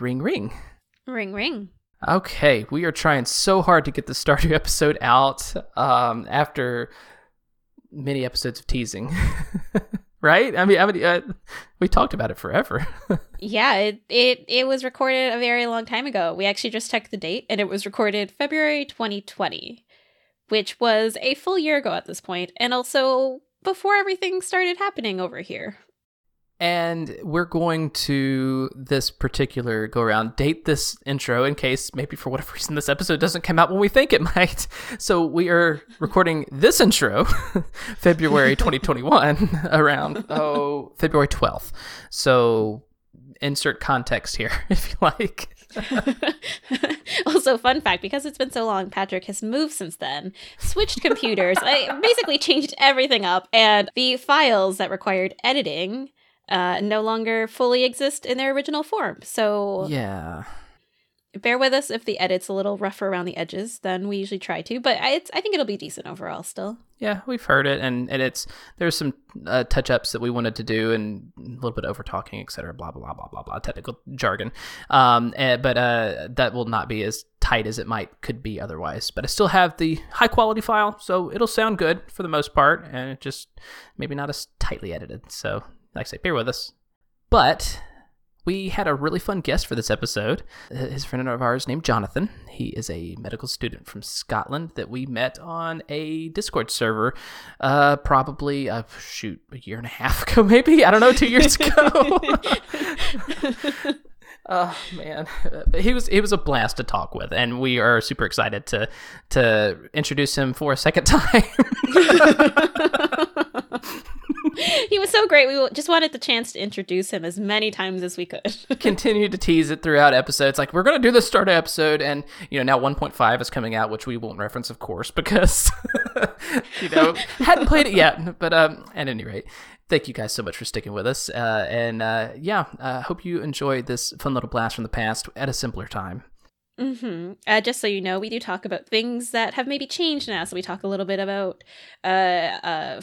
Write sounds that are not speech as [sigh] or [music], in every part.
ring ring. Ring ring. Okay, we are trying so hard to get the Stardew [laughs] episode out um, after many episodes of teasing. [laughs] right? I mean, I mean uh, we talked about it forever. [laughs] yeah, it, it it was recorded a very long time ago. We actually just checked the date, and it was recorded February 2020, which was a full year ago at this point, and also before everything started happening over here. And we're going to this particular go around date this intro in case maybe for whatever reason this episode doesn't come out when we think it [laughs] might. So we are recording this intro [laughs] February [laughs] 2021 around oh February 12th. So insert context here if you like. also, fun fact because it's been so long, Patrick has moved since then, switched computers, I basically changed everything up, and the files that required editing uh, no longer fully exist in their original form. So yeah, bear with us if the edit's a little rougher around the edges than we usually try to, but I, I think it'll be decent overall still. Yeah, we've heard it, and, and it's there's some uh, touch ups that we wanted to do, and a little bit over talking, etc. Blah blah blah blah blah technical jargon, um, and, but uh, that will not be as tight as it might could be otherwise. But I still have the high quality file, so it'll sound good for the most part, and it just maybe not as tightly edited. So like I say, bear with us. But we had a really fun guest for this episode. His friend of ours named Jonathan. He is a medical student from Scotland that we met on a Discord server, uh, probably uh, shoot a year and a half [laughs] ago, maybe I don't know, two years ago. [laughs] Oh man, he was he was a blast to talk with, and we are super excited to to introduce him for a second [laughs] time he was so great. We just wanted the chance to introduce him as many times as we could. [laughs] Continue to tease it throughout episodes. Like we're going to do the start episode, and you know now 1.5 is coming out, which we won't reference, of course, [laughs] because you know hadn't played it yet. But um, at any rate, thank you guys so much for sticking with us. Uh, and uh, yeah, I uh, hope you enjoyed this fun little blast from the past at a simpler time. Mm-hmm. Uh, just so you know, we do talk about things that have maybe changed now. So we talk a little bit about, uh, uh,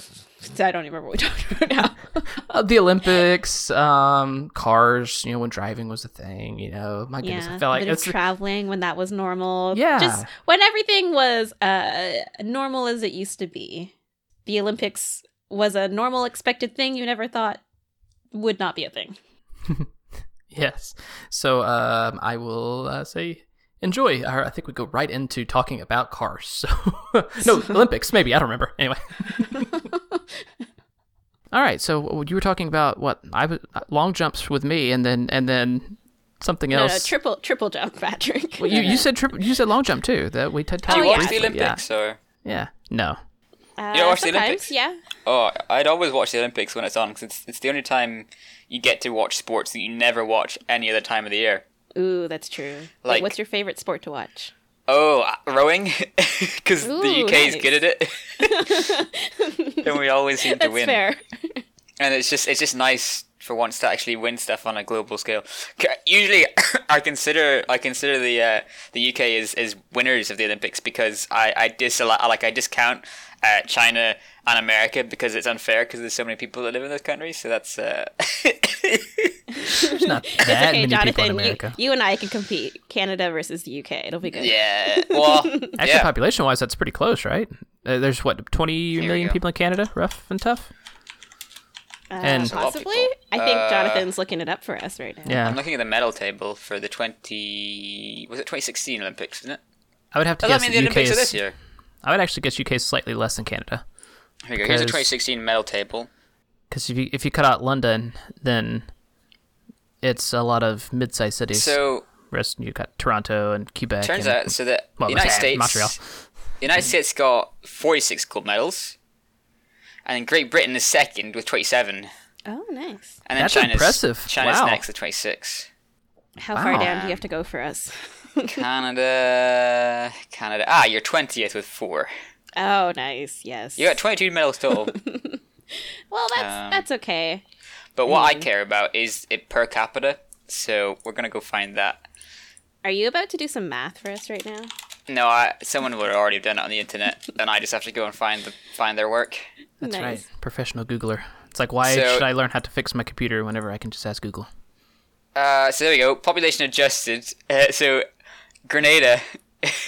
I don't even remember what we [laughs] talked about now. [laughs] uh, the Olympics, um, cars. You know, when driving was a thing. You know, my goodness, yeah, I felt like it's traveling when that was normal. Yeah, just when everything was uh normal as it used to be. The Olympics was a normal, expected thing you never thought would not be a thing. [laughs] yes. So um, I will uh, say enjoy. I think we go right into talking about cars. [laughs] So, [laughs] no, [laughs] Olympics, maybe. I don't remember. Anyway. All right. So you were talking about what I was uh, long jumps with me, and then and then something else. No, no, triple triple jump, Patrick. Well, you, you said triple. You said long jump too. That we t- talked. Do you watch the Olympics yeah. or? Yeah. No. Uh, you don't watch the Olympics? Yeah. Oh, I'd always watch the Olympics when it's on because it's, it's the only time you get to watch sports that you never watch any other time of the year. Ooh, that's true. Like, what's your favorite sport to watch? Oh, rowing, [laughs] because the UK nice. is good at it, [laughs] and we always seem to that's win. Fair. and it's just it's just nice for once to actually win stuff on a global scale. Usually, [coughs] I consider I consider the uh, the UK as, as winners of the Olympics because I I disallow like I discount uh, China and America because it's unfair because there's so many people that live in those countries. So that's uh... there's not [laughs] that okay, many Jonathan, people in America. You, you, and I can compete. Canada versus the UK. It'll be good. Yeah. Well, [laughs] actually, yeah. population wise, that's pretty close, right? Uh, there's what 20 Here million people in Canada, rough and tough. Uh, and possibly, I think uh, Jonathan's looking it up for us right now. Yeah, I'm looking at the medal table for the 20 was it 2016 Olympics, isn't it? I would have to oh, guess I mean, the Olympics this year. I would actually guess UK is slightly less than Canada. Here you go. Here's a 2016 medal table. Because if you if you cut out London, then it's a lot of mid-sized cities. So rest you got Toronto and Quebec. Turns and, out, so the well, United States, Montreal. The United States got 46 gold medals, and Great Britain is second with 27. Oh, nice. And then That's China's impressive. China's wow. next with 26. How Wow. far down do you have to go for us? [laughs] Canada, Canada. Ah, you're 20th with four. Oh, nice. Yes. You got 22 medals total. [laughs] well, that's Um, that's okay. but what I Mm. care about is it per capita. So we're gonna go find that. Are you about to do some math for us right now? No, I, someone would already have done it on the internet, [laughs] and I just have to go and find the, find their work. That's Nice. right. Professional Googler. It's like why So- should I learn how to fix my computer whenever I can just ask Google? Uh, so there we go. Population adjusted. Uh, so Grenada [laughs]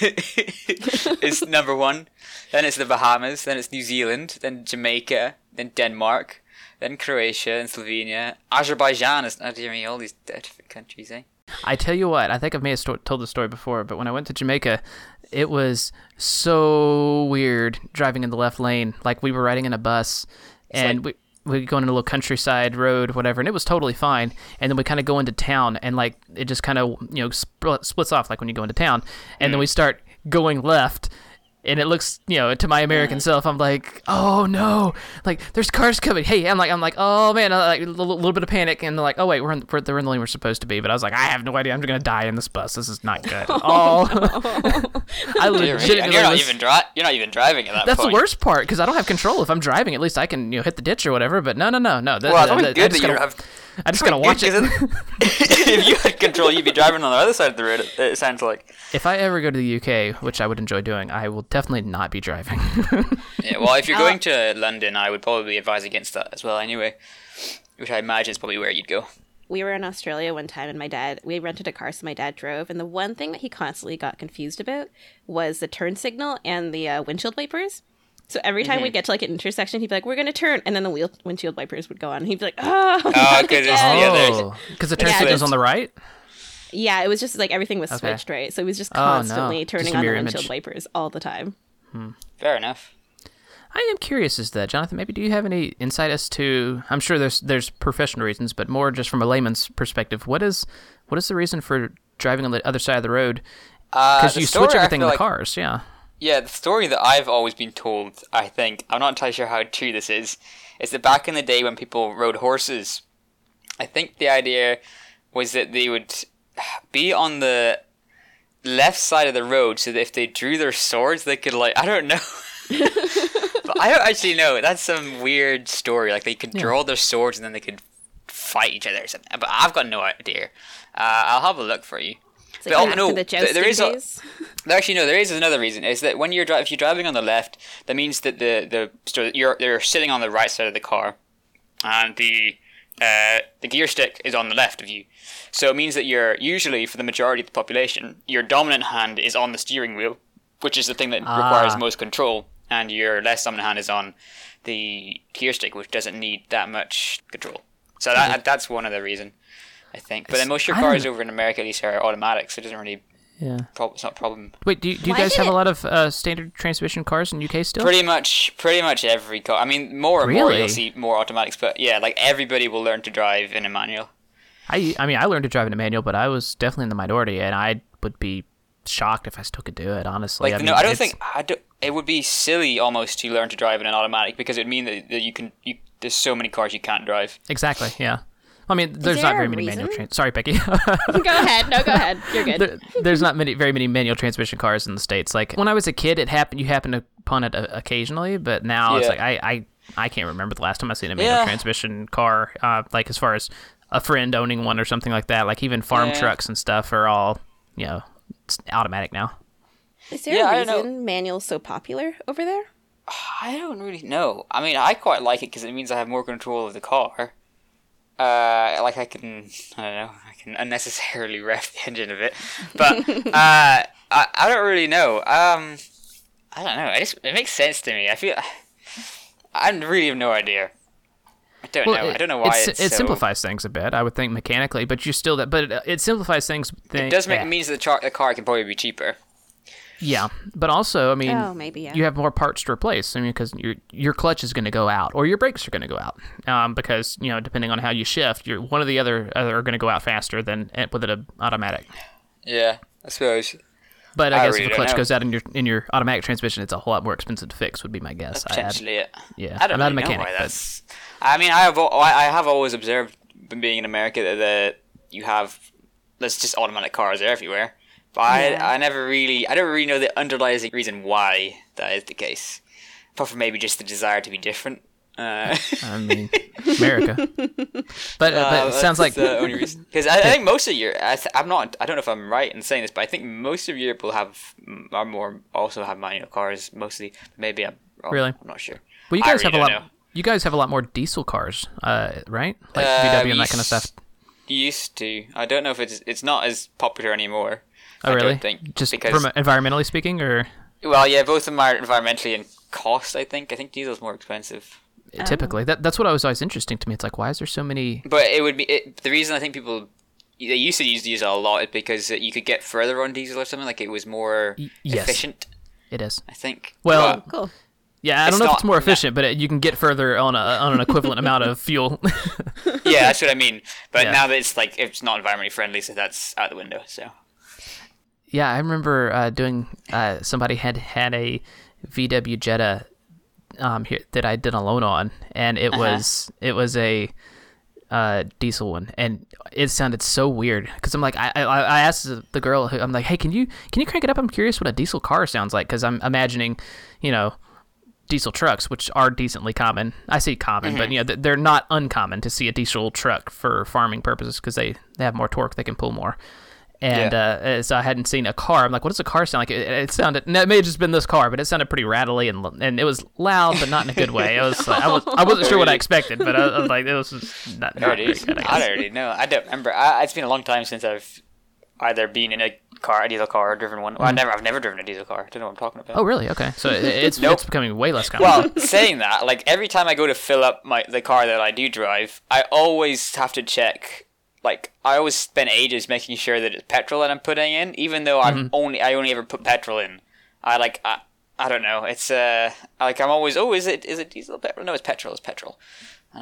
is number one. Then it's the Bahamas. Then it's New Zealand. Then Jamaica. Then Denmark. Then Croatia and Slovenia. Azerbaijan is. Dear me, all these different countries, eh? I tell you what, I think I may have sto- told the story before, but when I went to Jamaica, it was so weird driving in the left lane. Like we were riding in a bus, and we we go in a little countryside road, whatever, and it was totally fine. And then we kind of go into town, and like it just kind of you know spl- splits off, like when you go into town, and then mm. we start going left. And it looks, you know, to my American self, I'm like, oh no, like there's cars coming. Hey, I'm like, I'm like, oh man, uh, like a little, little bit of panic, and they're like, oh wait, we're in, we're, they're in the lane we're supposed to be. But I was like, I have no idea. I'm just gonna die in this bus. This is not good at [laughs] all. [laughs] I You're, right. legitimately and you're not was- even dri- You're not even driving at that that's point. the worst part because I don't have control. If I'm driving, at least I can you know hit the ditch or whatever. But no, no, no, no. That, Well, it's that- only that- I good just that you gotta- have. I just it's [laughs] gotta watch it. [laughs] [laughs] if you had control, you'd be driving on the other side of the road. It, it sounds like. If I ever go to the UK, which I would enjoy doing, I will definitely not be driving. Yeah, well, if you're Uh, going to London, I would probably advise against that as well. Anyway, which I imagine is probably where you'd go. we were in Australia one time and my dad we rented a car so my dad drove and the one thing that he constantly got confused about was the turn signal and the uh, windshield wipers. So every time we'd get to like an intersection, he'd be like, "We're gonna turn," and then the wheel windshield wipers would go on. He'd be like, "Oh, Oh, [laughs] not 'cause it's again." the other- oh, because the turn Yeah, signal's it's- on the right. Yeah, it was just like everything was Okay. switched right, so he was just Oh, no. constantly Just turning on the mirror windshield wipers all the time. Fair enough. I am curious as to that, Jonathan. Maybe do you have any insight as to? I'm sure there's there's professional reasons, but more just from a layman's perspective. What is what is the reason for driving on the other side of the road? Uh, Because the you story switch everything in the like- cars. Yeah. Yeah, the story that I've always been told, I think, I'm not entirely sure how true this is, is that back in the day when people rode horses, I think the idea was that they would be on the left side of the road so that if they drew their swords, they could, like, I don't know. [laughs] but I don't actually know. That's some weird story. Like, they could draw their swords and then they could fight each other or something. But I've got no idea. Uh, I'll have a look for you. But, like oh, no, the th- jousting is a-. [laughs] Actually, no. There is another reason. Is that when you're dri- if you're driving on the left, that means that the the so you're you're sitting on the right side of the car, and the uh, the gear stick is on the left of you. So it means that you're usually for the majority of the population, your dominant hand is on the steering wheel, which is the thing that requires Ah. most control, and your less dominant hand is on the gear stick, which doesn't need that much control. So that that's one of the reason. I think, but then most of your I cars over in America at least are automatic, so it doesn't really. Yeah. Prob- it's not a problem. Wait, do you, do you Why guys did have a lot of uh, standard transmission cars in UK still? Pretty much, pretty much every car. I mean, more and more you'll see more automatics, but yeah, like everybody will learn to drive in a manual. I I mean, I learned to drive in a manual, but I was definitely in the minority, and I would be shocked if I still could do it. Honestly, Like, I no, mean, I don't think I do, it would be silly almost to learn to drive in an automatic because it would mean that, that you can. You, there's so many cars you can't drive. exactly. Yeah. I mean, there's there not very many manual. reason? Trans- Sorry, Becky. [laughs] go ahead. No, go ahead. You're good. there, there's not many very many manual transmission cars in the states. Like when I was a kid, it happened. You happen upon it uh, occasionally, but now it's like I, I I can't remember the last time I seen a manual Yeah. transmission car. Uh, like as far as a friend owning one or something like that. Like even farm Yeah. trucks and stuff are all you know it's automatic now. Is there Yeah, I a reason manual's so popular over there? [sighs] I don't really know. I mean, I quite like it because it means I have more control of the car. Uh, like I can, I don't know, I can unnecessarily [laughs] rev the engine a bit, but uh, I, I don't really know. Um, I don't know. I just it makes sense to me. I feel I really have no idea. I don't know. I don't know why it so- simplifies things a bit. I would think mechanically, but you still that. But it, it simplifies things. It does make means that the, char- the car can probably be cheaper. Yeah, but also, I mean, Oh, maybe, yeah. you have more parts to replace. I mean, because your your clutch is going to go out, or your brakes are going to go out, um, because you know, depending on how you shift, you're one or the other are going to go out faster than with an automatic. Yeah, I suppose. But I, I guess really if a clutch goes out in your in your automatic transmission, it's a whole lot more expensive to fix. Would be my guess. I had- Potentially, it. yeah, I don't I'm not a really know mechanic, why but- I mean, I have I I have always observed, being in America, that, that you have there's just automatic cars everywhere. But Yeah. I I never really I don't really know the underlying reason why that is the case. Apart from maybe just the desire to be different. Uh, I [laughs] mean, America. But, uh, uh, but it sounds like the only reason. Because I, I think most of Europe, I th- I'm not. I don't know if I'm right in saying this, but I think most of Europe will have are more also have manual cars mostly. Maybe I'm wrong. Really? I'm not sure. well, you guys really have a lot. know. You guys have a lot more diesel cars, uh, right? Like Uh, VW and that kind of stuff. used to. I don't know if it's it's not as popular anymore. Oh, I really? Don't think Just because from environmentally speaking, or well, yeah, both of them are environmentally and cost. I think I think diesel's more expensive. typically um, that that's what I was always interesting to me. It's like, why is there so many? But it would be it, the reason I think people they used to use diesel a lot is because you could get further on diesel or something. Like it was more Y- yes. efficient. It is. I think. Well, But- Cool. Yeah, I It's don't know if it's more no. efficient, but it, you can get further on a on an equivalent [laughs] amount of fuel. [laughs] yeah, that's what I mean. But Yeah. now that it's like it's not environmentally friendly, so that's out the window. So Yeah, I remember uh, doing. Uh, somebody had had a VW Jetta um, here that I did a loan on, and it Uh-huh. was it was a uh, diesel one, and it sounded so weird because I'm like, I, I I asked the- girl, who, I'm like, hey, can you can you crank it up? I'm curious what a diesel car sounds like because I'm imagining, you know. Diesel trucks, which are decently common. I say common, Mm-hmm. but you know they're not uncommon to see a diesel truck for farming purposes because they, they have more torque, they can pull more. And Yeah. uh, so I hadn't seen a car. I'm like, what does a car sound like? It, it sounded. It may have just been this car, but it sounded pretty rattly and and it was loud, but not in a good way. It was. Like, I was. I wasn't sure what I [laughs] expected, but I, was like, it was just not, not it very is. good. I I don't already know. I don't remember. I, it's been a long time since I've either been in a car, a diesel car, or driven one. Well, I never, I've never driven a diesel car. I don't know what I'm talking about. Mm. Oh, really? Okay. So it, [laughs] it's Nope. it's becoming way less common. Well, [laughs] saying that, like every time I go to fill up my the car that I do drive, I always have to check. Like I always spend ages making sure that it's petrol that I'm putting in, even though I'm only I only ever put petrol in. I like I, I don't know. It's uh like I'm always oh is it is it diesel petrol? No, it's petrol. It's petrol.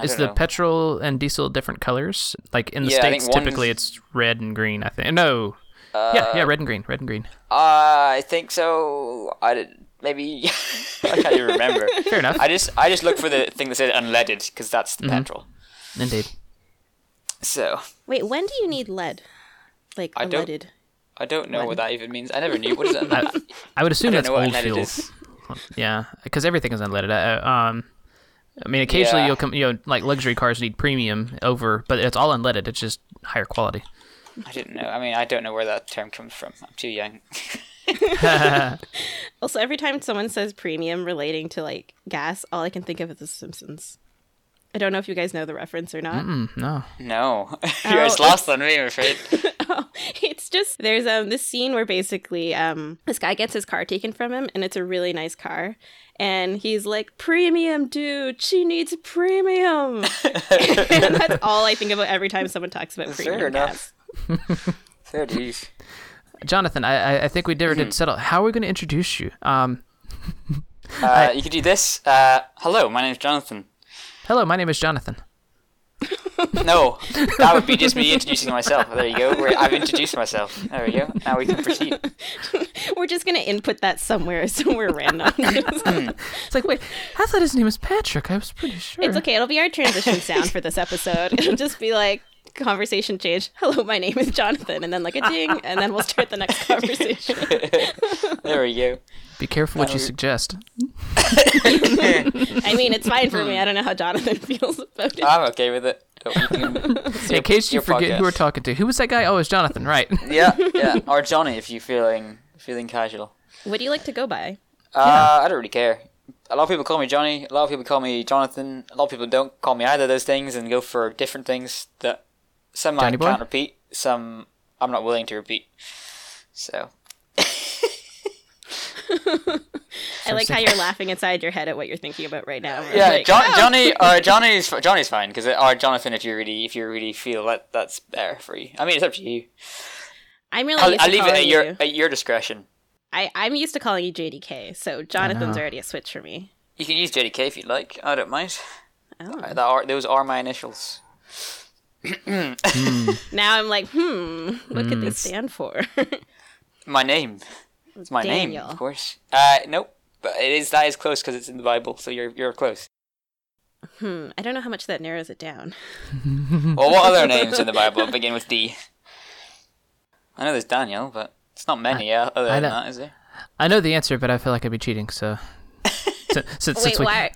Is the know. petrol and diesel different colors? Like in the Yeah, states, typically it's red and green. I think. No. yeah, yeah, red and green, red and green. Uh, I think so. I did, maybe [laughs] I can't even remember. [laughs] Fair enough. I just I just look for the thing that says unleaded because that's the petrol. Indeed. So Wait, when do you need lead? Like I don't- unleaded? I don't know what that even means. I never knew. What is that? I, I would assume I don't that's old unleaded fuel. Yeah, because everything is unleaded. Uh, um, I mean, occasionally Yeah. you'll come, you know, like luxury cars need premium over, but it's all unleaded. It's just higher quality. I didn't know. I mean, I don't know where that term comes from. I'm too young. [laughs] [laughs] Also, every time someone says premium relating to like gas, all I can think of is The Simpsons. I don't know if you guys know the reference or not. Mm, no. no, [laughs] you're it's Oh, lost on me. I'm afraid. [laughs] it's just there's um this scene where basically um this guy gets his car taken from him and it's a really nice car and he's like premium dude she needs premium [laughs] and that's all i think about every time someone talks about premium. Fair premium enough. gas Fair dues. Jonathan, I, I- I think we never Mm-hmm. did settle. How are we going to introduce you? Um, Uh, you could do this. Uh, hello, my name's Jonathan. Hello, my name is Jonathan. No, that would be just me introducing myself. There you go. Where I've introduced myself. There we go. Now we can proceed. [laughs] we're just gonna input that somewhere [laughs] somewhere random [laughs] It's like, wait, I thought his name was Patrick. I was pretty sure. it's okay it'll be our transition sound for this episode it'll just be like conversation change [laughs] hello my name is jonathan and then like a ding and then we'll start the next [laughs] conversation [laughs] There we go. Be careful what you suggest. i mean it's fine for me i don't know how jonathan feels about it I'm okay with it. Don't- you In case you your forget who we're talking to, who was that guy? Oh, it's Jonathan, right? Yeah, yeah. Or Johnny if you're feeling feeling casual. what do you like to go by Uh, I don't really care. A lot of people call me Johnny. A lot of people call me Jonathan. A lot of people don't call me either of those things and go for different things that some I Johnny boy? can't repeat. Some I'm not willing to repeat. So I like how you're laughing inside your head at what you're thinking about right now. where yeah, like, John, "Oh!" Johnny or [laughs] uh, Johnny's Johnny's fine because or uh, Jonathan if you really if you really feel that that's there for you. I mean it's up to you. I'm really I'll, used I'll to leave it at your you. at your discretion. I, I'm used to calling you JDK, so Jonathan's uh-huh. already a switch for me. You can use JDK if you'd like. I don't mind. Oh. That are those are my initials. [laughs] Now I'm like, hmm, what could Hmm. they stand for? [laughs] My name. It's my name, of course. Uh, nope. But it is that is close because it's in the Bible, so you're you're close. hmm, I don't know how much that narrows it down. [laughs] Well, what other names in the Bible begin with D? I know there's Daniel, but it's not many. yeah, other I than know- that, is there? I know the answer, but I feel like I'd be cheating. So, since, since, Wait, since we why?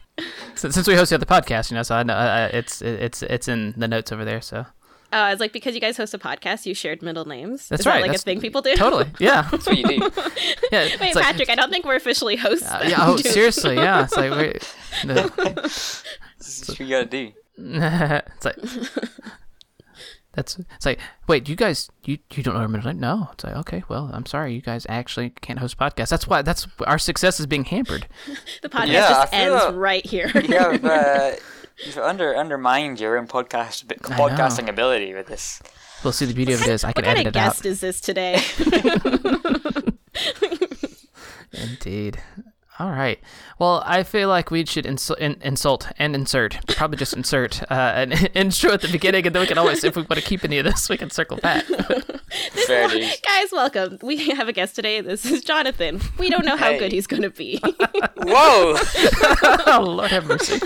Since, since we host the other podcast, you know, so I know uh, it's it's it's in the notes over there. So Oh, I was like, because you guys host a podcast, you shared middle names. That's Is right, That like that's- a thing people do. totally, [laughs] yeah, That's what you do. [laughs] yeah. Wait, it's like- Patrick, I don't think we're officially hosts. uh, yeah. Oh, [laughs] seriously, yeah. It's like wait, no. This is what you gotta do. it's like That's it's like, wait, you guys, you you don't know middle name? No. It's like, okay, well, I'm sorry, you guys actually can't host podcasts. That's why that's our success is being hampered. [laughs] The podcast Yeah, just ends that- right here. You have [laughs] uh, you've under undermined your own podcast podcasting ability with this. Well, see, the beauty of it is I can kind edit it out. guest is this today? [laughs] Indeed. All right. Well, I feel like we should insul- in- insult and insert, probably just insert uh, an [laughs] intro at the beginning, and then we can always, if we want to keep any of this, we can circle back. [laughs] Fair dues. Guys, welcome. We have a guest today. This is Jonathan. We don't know how Hey. good he's going to be. [laughs] Whoa! oh, Lord have mercy.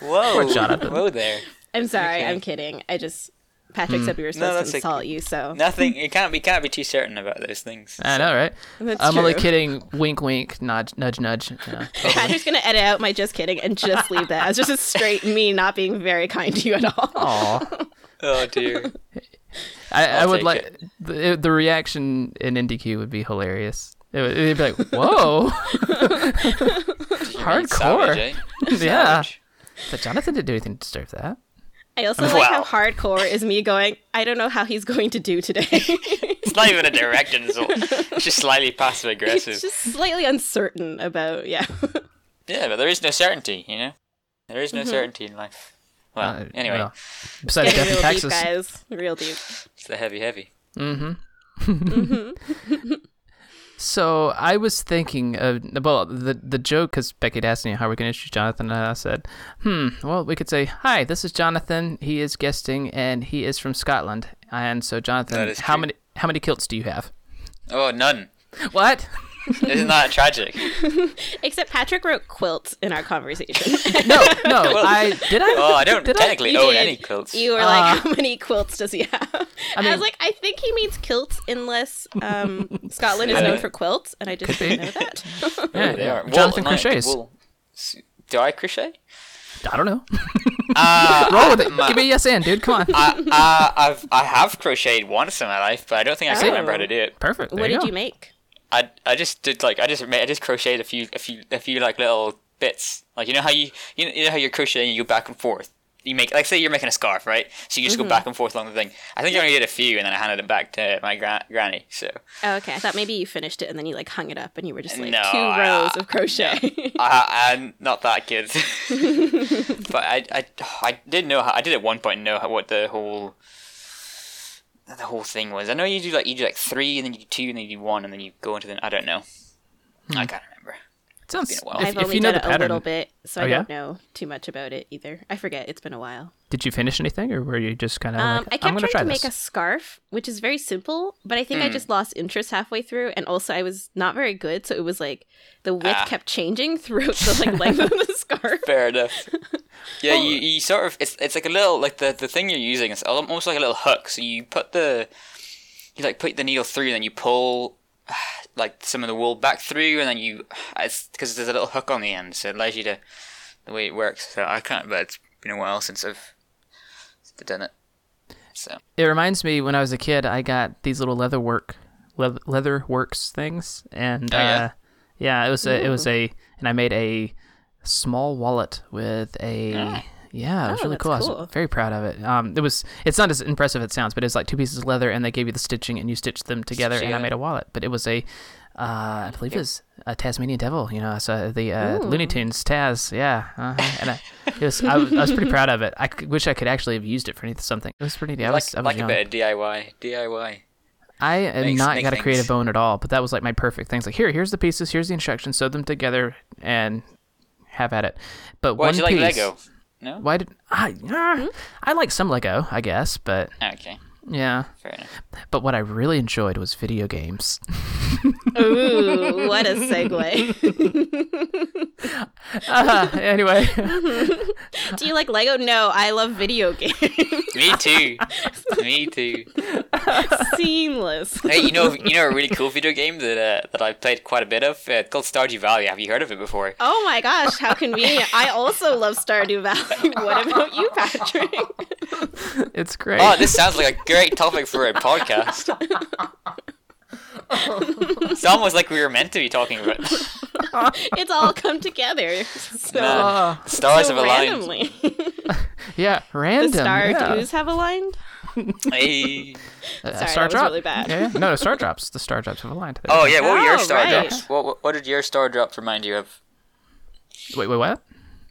Whoa! Poor Jonathan. Whoa there. I'm sorry. Okay. I'm kidding. I just Patrick said we were supposed that's to okay. insult you, so Nothing. You can't be can't be too certain about those things. I know, right? That's I'm only kidding. Wink, wink. Nudge, nudge, nudge. Yeah, totally. [laughs] Patrick's gonna edit out my just kidding and just leave that as just a straight me not being very kind to you at all. Aw. [laughs] Oh dear. I, I would like it. the, the reaction in IndieQ would be hilarious. It would it'd be like, whoa, [laughs] hardcore. Savage, eh? Yeah. Savage. But Jonathan didn't do anything to deserve that. I also like how hardcore is me going. I don't know how he's going to do today. [laughs] It's not even a direct insult. It's just slightly passive aggressive. It's just slightly uncertain about yeah. Yeah, but there is no certainty, you know? There is no Mm-hmm. certainty in life. Well, Uh, anyway, well, besides Getting death and real deep, taxes. guys. Real deep. it's the heavy, heavy. Mm-hmm. [laughs] [laughs] so I was thinking of well the the joke because Becky had asked me how we're going to introduce Jonathan, and I said, hmm, well we could say, hi, this is Jonathan. He is guesting, and he is from Scotland. And so Jonathan, how many how many kilts do you have? Oh, none. What? Isn't that tragic? [laughs] Except Patrick wrote quilts in our conversation. [laughs] No, no. [laughs] I did I. Oh, I don't Did I? technically You own did. any quilts. You were Uh, like, how many quilts does he have? I, mean- was like, I think he means kilts unless um, Scotland is known for quilts, and I just didn't know that. Yeah, They are. Jonathan Wool, no, crochets. wool. Do I crochet? I don't know. Uh, Roll with it. my- Give me a yes and, dude. Come on. I, uh, I've I have crocheted once in my life, but I don't think I can Oh. remember how to do it. Perfect. There what you did go. you make? I I just did like I just made, I just crocheted a few a few a few like little bits. Like you know how you you know, you know how you're crocheting you go back and forth. You make like say you're making a scarf, right? So you just Mm-hmm. go back and forth along the thing. I think I only did a few and then I handed it back to my gra- granny. So Oh, okay. I thought maybe you finished it and then you like hung it up and you were just like No, two I- rows of crochet. I, I'm not that good. [laughs] [laughs] but I, I I did know how I did at one point know how, what the whole the whole thing was. I know you do like you do like three and then you do two and then you do one and then you go into the I don't know. Hmm. I can't remember. Sounds. been a while. If, I've if only you know done the it a little bit, so Oh, I yeah? don't know too much about it either. I forget. It's been a while. did you finish anything, or were you just kind of Um, like, I I'm kept gonna trying try to this? make a scarf, which is very simple, but I think I Hmm. just lost interest halfway through, and also I was not very good, so it was like the width Ah. kept changing throughout the like [laughs] length of the scarf. Fair enough. [laughs] Yeah, you, you sort of it's it's like a little like the the thing you're using is almost like a little hook. So you put the you like put the needle through and then you pull like some of the wool back through and then you it's because there's a little hook on the end, so it allows you to the way it works. So I can't, but it's been a while since I've done it. So It reminds me when I was a kid, I got these little leather work, leather, leather works things, and Oh, yeah? uh, yeah, it was a, it was a, and I made a small wallet with a. Ah. Yeah, it was Oh, really that's cool. I was very proud of it. Um, it was. It's not as impressive as it sounds, but it's like two pieces of leather, and they gave you the stitching, and you stitched them together, and I made a wallet. But it was a, uh, I believe it was a Tasmanian devil. You know, so the uh, Looney Tunes Taz. Yeah, uh-huh. and I, [laughs] it was. I was, I was pretty proud of it. I c- wish I could actually have used it for anything, something. It was pretty. Yeah, I was, like I was like young. a bit of DIY DIY. I am Makes- not got a creative bone at all, but that was like my perfect things. Like here, here's the pieces, here's the instructions, sew them together, and have at it. But Why one you like piece. Lego? No. Why did I? ah, I like some Lego, I guess, but Okay, yeah. fair enough. But what I really enjoyed was video games. Ooh, what a segue. [laughs] Uh, anyway, [laughs] Do you like Lego? No, I love video games. Me too. [laughs] Me too. Seamless. Hey, you know, you know a really cool video game that uh, that I've played quite a bit of. Uh, it's called Stardew Valley. Have you heard of it before? Oh my gosh, how convenient. I also love Stardew Valley. What about you, Patrick? [laughs] it's great. Oh, this sounds like a great topic for a podcast. [laughs] it's almost like we were meant to be talking about. [laughs] It's all come together. So, Oh, Stars so have aligned. randomly. yeah, the random. star yeah. dues have aligned? Hey. Uh, Sorry, star that was really bad. Yeah, yeah. no, star drops. The star drops have aligned. Oh yeah, what were your Oh, star right. drops? What, what what did your star drops remind you of? Wait, wait, what?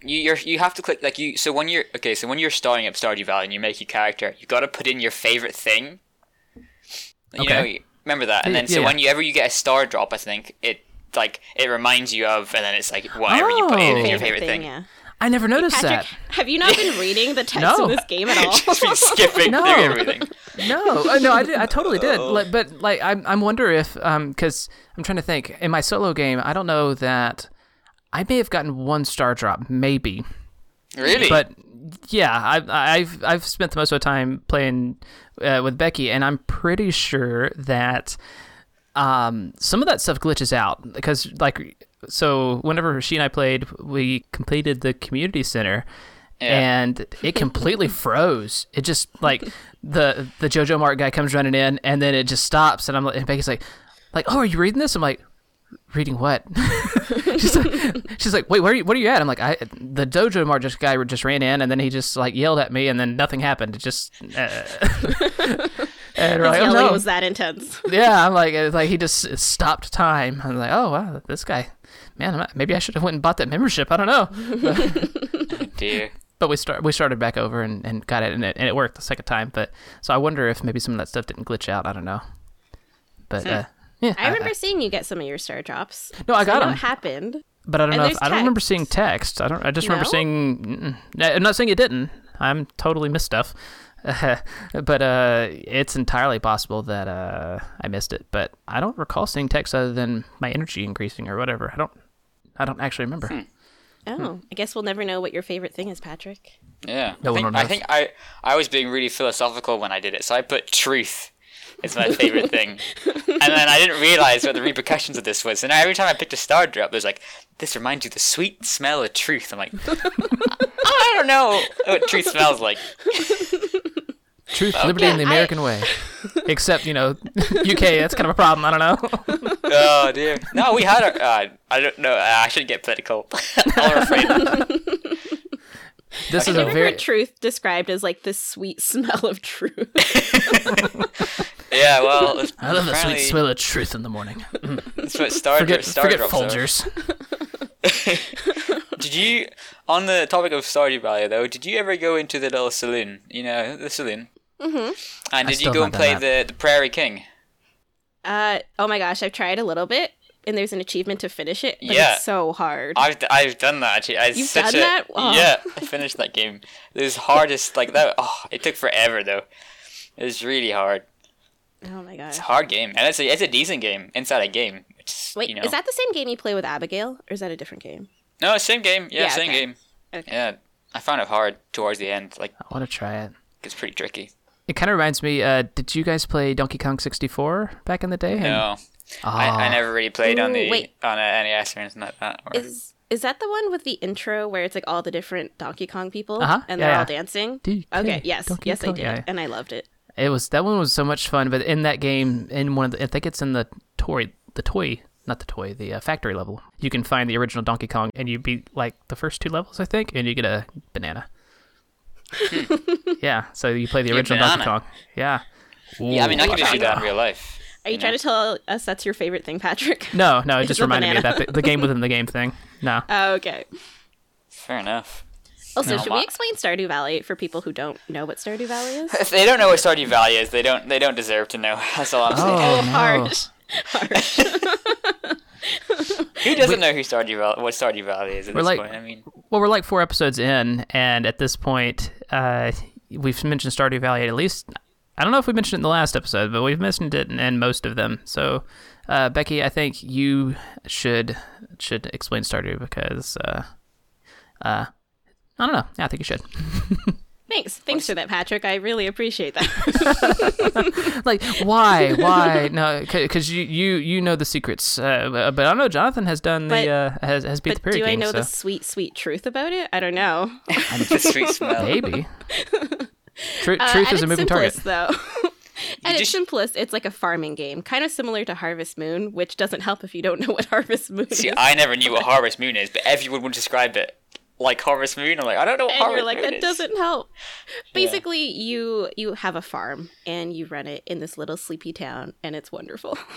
You you're, you have to click like you. So when you're okay, so when you're starting up Stardew Valley and you make your character, you got to put in your favorite thing. You Okay. know, remember that, and Yeah, then so yeah. whenever you get a star drop, I think it like it reminds you of, and then it's like whatever you put in Oh. your favorite thing. yeah. I never noticed Patrick, that. have you not been [laughs] reading the text No. of this game at [laughs] all? Just been skipping No. through everything. No, uh, no, I did. I totally did. Oh. Like, but like, I'm, I'm wonder if, um, because I'm trying to think. In my solo game, I don't know that I may have gotten one star drop, maybe. Really? But yeah, I, I've I've spent the most of the time playing uh, with Becky, and I'm pretty sure that um, some of that stuff glitches out because like so whenever she and I played, we completed the community center. Yeah. And it completely [laughs] froze. It just like the the JojaMart guy comes running in, and then it just stops. And I'm like, and Becky's like, like, oh, are you reading this? I'm like, reading what? [laughs] she's like, she's like, wait, where are you, what are you at? I'm like, I the Dojo Mart just guy just ran in, and then he just like yelled at me, and then nothing happened. It just. Uh, [laughs] and His like, oh, no. was that intense. [laughs] Yeah, I'm like, it's like he just stopped time. I'm like, oh wow, this guy, man, I'm- maybe I should have went and bought that membership. I don't know. Dear. But we start we started back over and, and got it and, it and it worked the second time. But so I wonder if maybe some of that stuff didn't glitch out. I don't know. But uh, yeah, I remember [laughs] seeing you get some of your star drops. No, I So got know 'em. What happened? But I don't And know. If, I don't remember seeing text. I don't. I just remember seeing. mm, I'm not saying it didn't. I'm totally missed stuff. [laughs] but uh, it's entirely possible that uh, I missed it. But I don't recall seeing text other than my energy increasing or whatever. I don't. I don't actually remember. Oh, I guess we'll never know what your favorite thing is, Patrick. Yeah. No I one think, knows. I think I I was being really philosophical when I did it, so I put truth. It's my favorite thing, and then I didn't realize what the repercussions of this was. And every time I picked a star drop, there's like, "This reminds you of the sweet smell of truth." I'm like, I don't know what truth smells like. Truth, liberty, and the Yeah, I- American way. Except you know, [laughs] UK. That's kind of a problem. I don't know. Oh dear. No, we had our. Uh, I don't know. I shouldn't get political. [laughs] I'm afraid. This is I a never very. heard truth described as like the sweet [laughs] smell of truth. Yeah. Well, [laughs] I love the sweet smell of truth in the morning. [laughs] That's what star Forget, star forget. Folgers. [laughs] Did you, on the topic of Stardew Valley though, did you ever go into the little saloon? You know, the saloon. Mm-hmm. And did you go and play the, the Prairie King? Uh, oh my gosh, I've tried a little bit, and there's an achievement to finish it, but Yeah. it's so hard. I've, d- I've done that actually. It's You've such done a, that? Oh. Yeah, I finished that game. It was hardest like that. Oh, it took forever though. It was really hard. Oh my gosh. It's a hard game, and it's a it's a decent game inside a game. It's, Wait, you know. is that the same game you play with Abigail, or is that a different game? no same game? Yeah, Yeah, same okay. game. Okay. Yeah, I found it hard towards the end. Like I want to try it. it's pretty tricky. It kind of reminds me. Uh, did you guys play Donkey Kong 64 back in the day? No, I, Ah. I never really played on the wait. on a NES or anything like that. Or, Is is that the one with the intro where it's like all the different Donkey Kong people Uh-huh, and yeah, they're yeah. all dancing? DK, Okay, yes, Donkey yes, I Kong, did, yeah. and I loved it. It was that one was so much fun, but in that game, in one of the, I think it's in the toy, the toy, not the toy, the uh, factory level. You can find the original Donkey Kong, and you beat like the first two levels, I think, and you get a banana. yeah, so you play the original Donkey. Kong. Yeah. yeah, I mean I Ooh, could just do that in real life. Are you You trying know? to tell us that's your favorite thing, Patrick? No, no, it just a reminded me of that the, the game within the game thing. No. Oh, okay. Fair enough. Also, No, should my- we explain Stardew Valley for people who don't know what Stardew Valley is? [laughs] If they don't know what Stardew Valley is, they don't they don't deserve to know. [laughs] That's all I'm saying. Oh, no. harsh. Harsh. [laughs] Who doesn't know who Stardew Valley, what Stardew Valley is at We're this like- point? I mean, Well, we're like four episodes in, and at this point, uh, we've mentioned Stardew Valley at least. I don't know if we mentioned it in the last episode, but we've mentioned it in, in most of them. So, uh, Becky, I think you should should explain Stardew because, uh, uh, I don't know. Yeah, I think you should. [laughs] Thanks. Thanks for that, Patrick. I really appreciate that. [laughs] like, why, why? No, because you you you know the secrets. Uh, but I don't know. Jonathan has done the uh, has has beat the but period do I know so the sweet, sweet truth about it? I don't know. the sweet smell. maybe. [laughs] Tru- Uh, truth is a its moving target. simplest, though. At its just- simplest, it's like a farming game, kind of similar to Harvest Moon, which doesn't help if you don't know what Harvest Moon See, is. I never knew what Harvest Moon is, but everyone would describe it like Harvest Moon. I'm like, I don't know what and Harvest you're like Moon that is. doesn't help [laughs] basically you you have a farm and you run it in this little sleepy town and it's wonderful [laughs]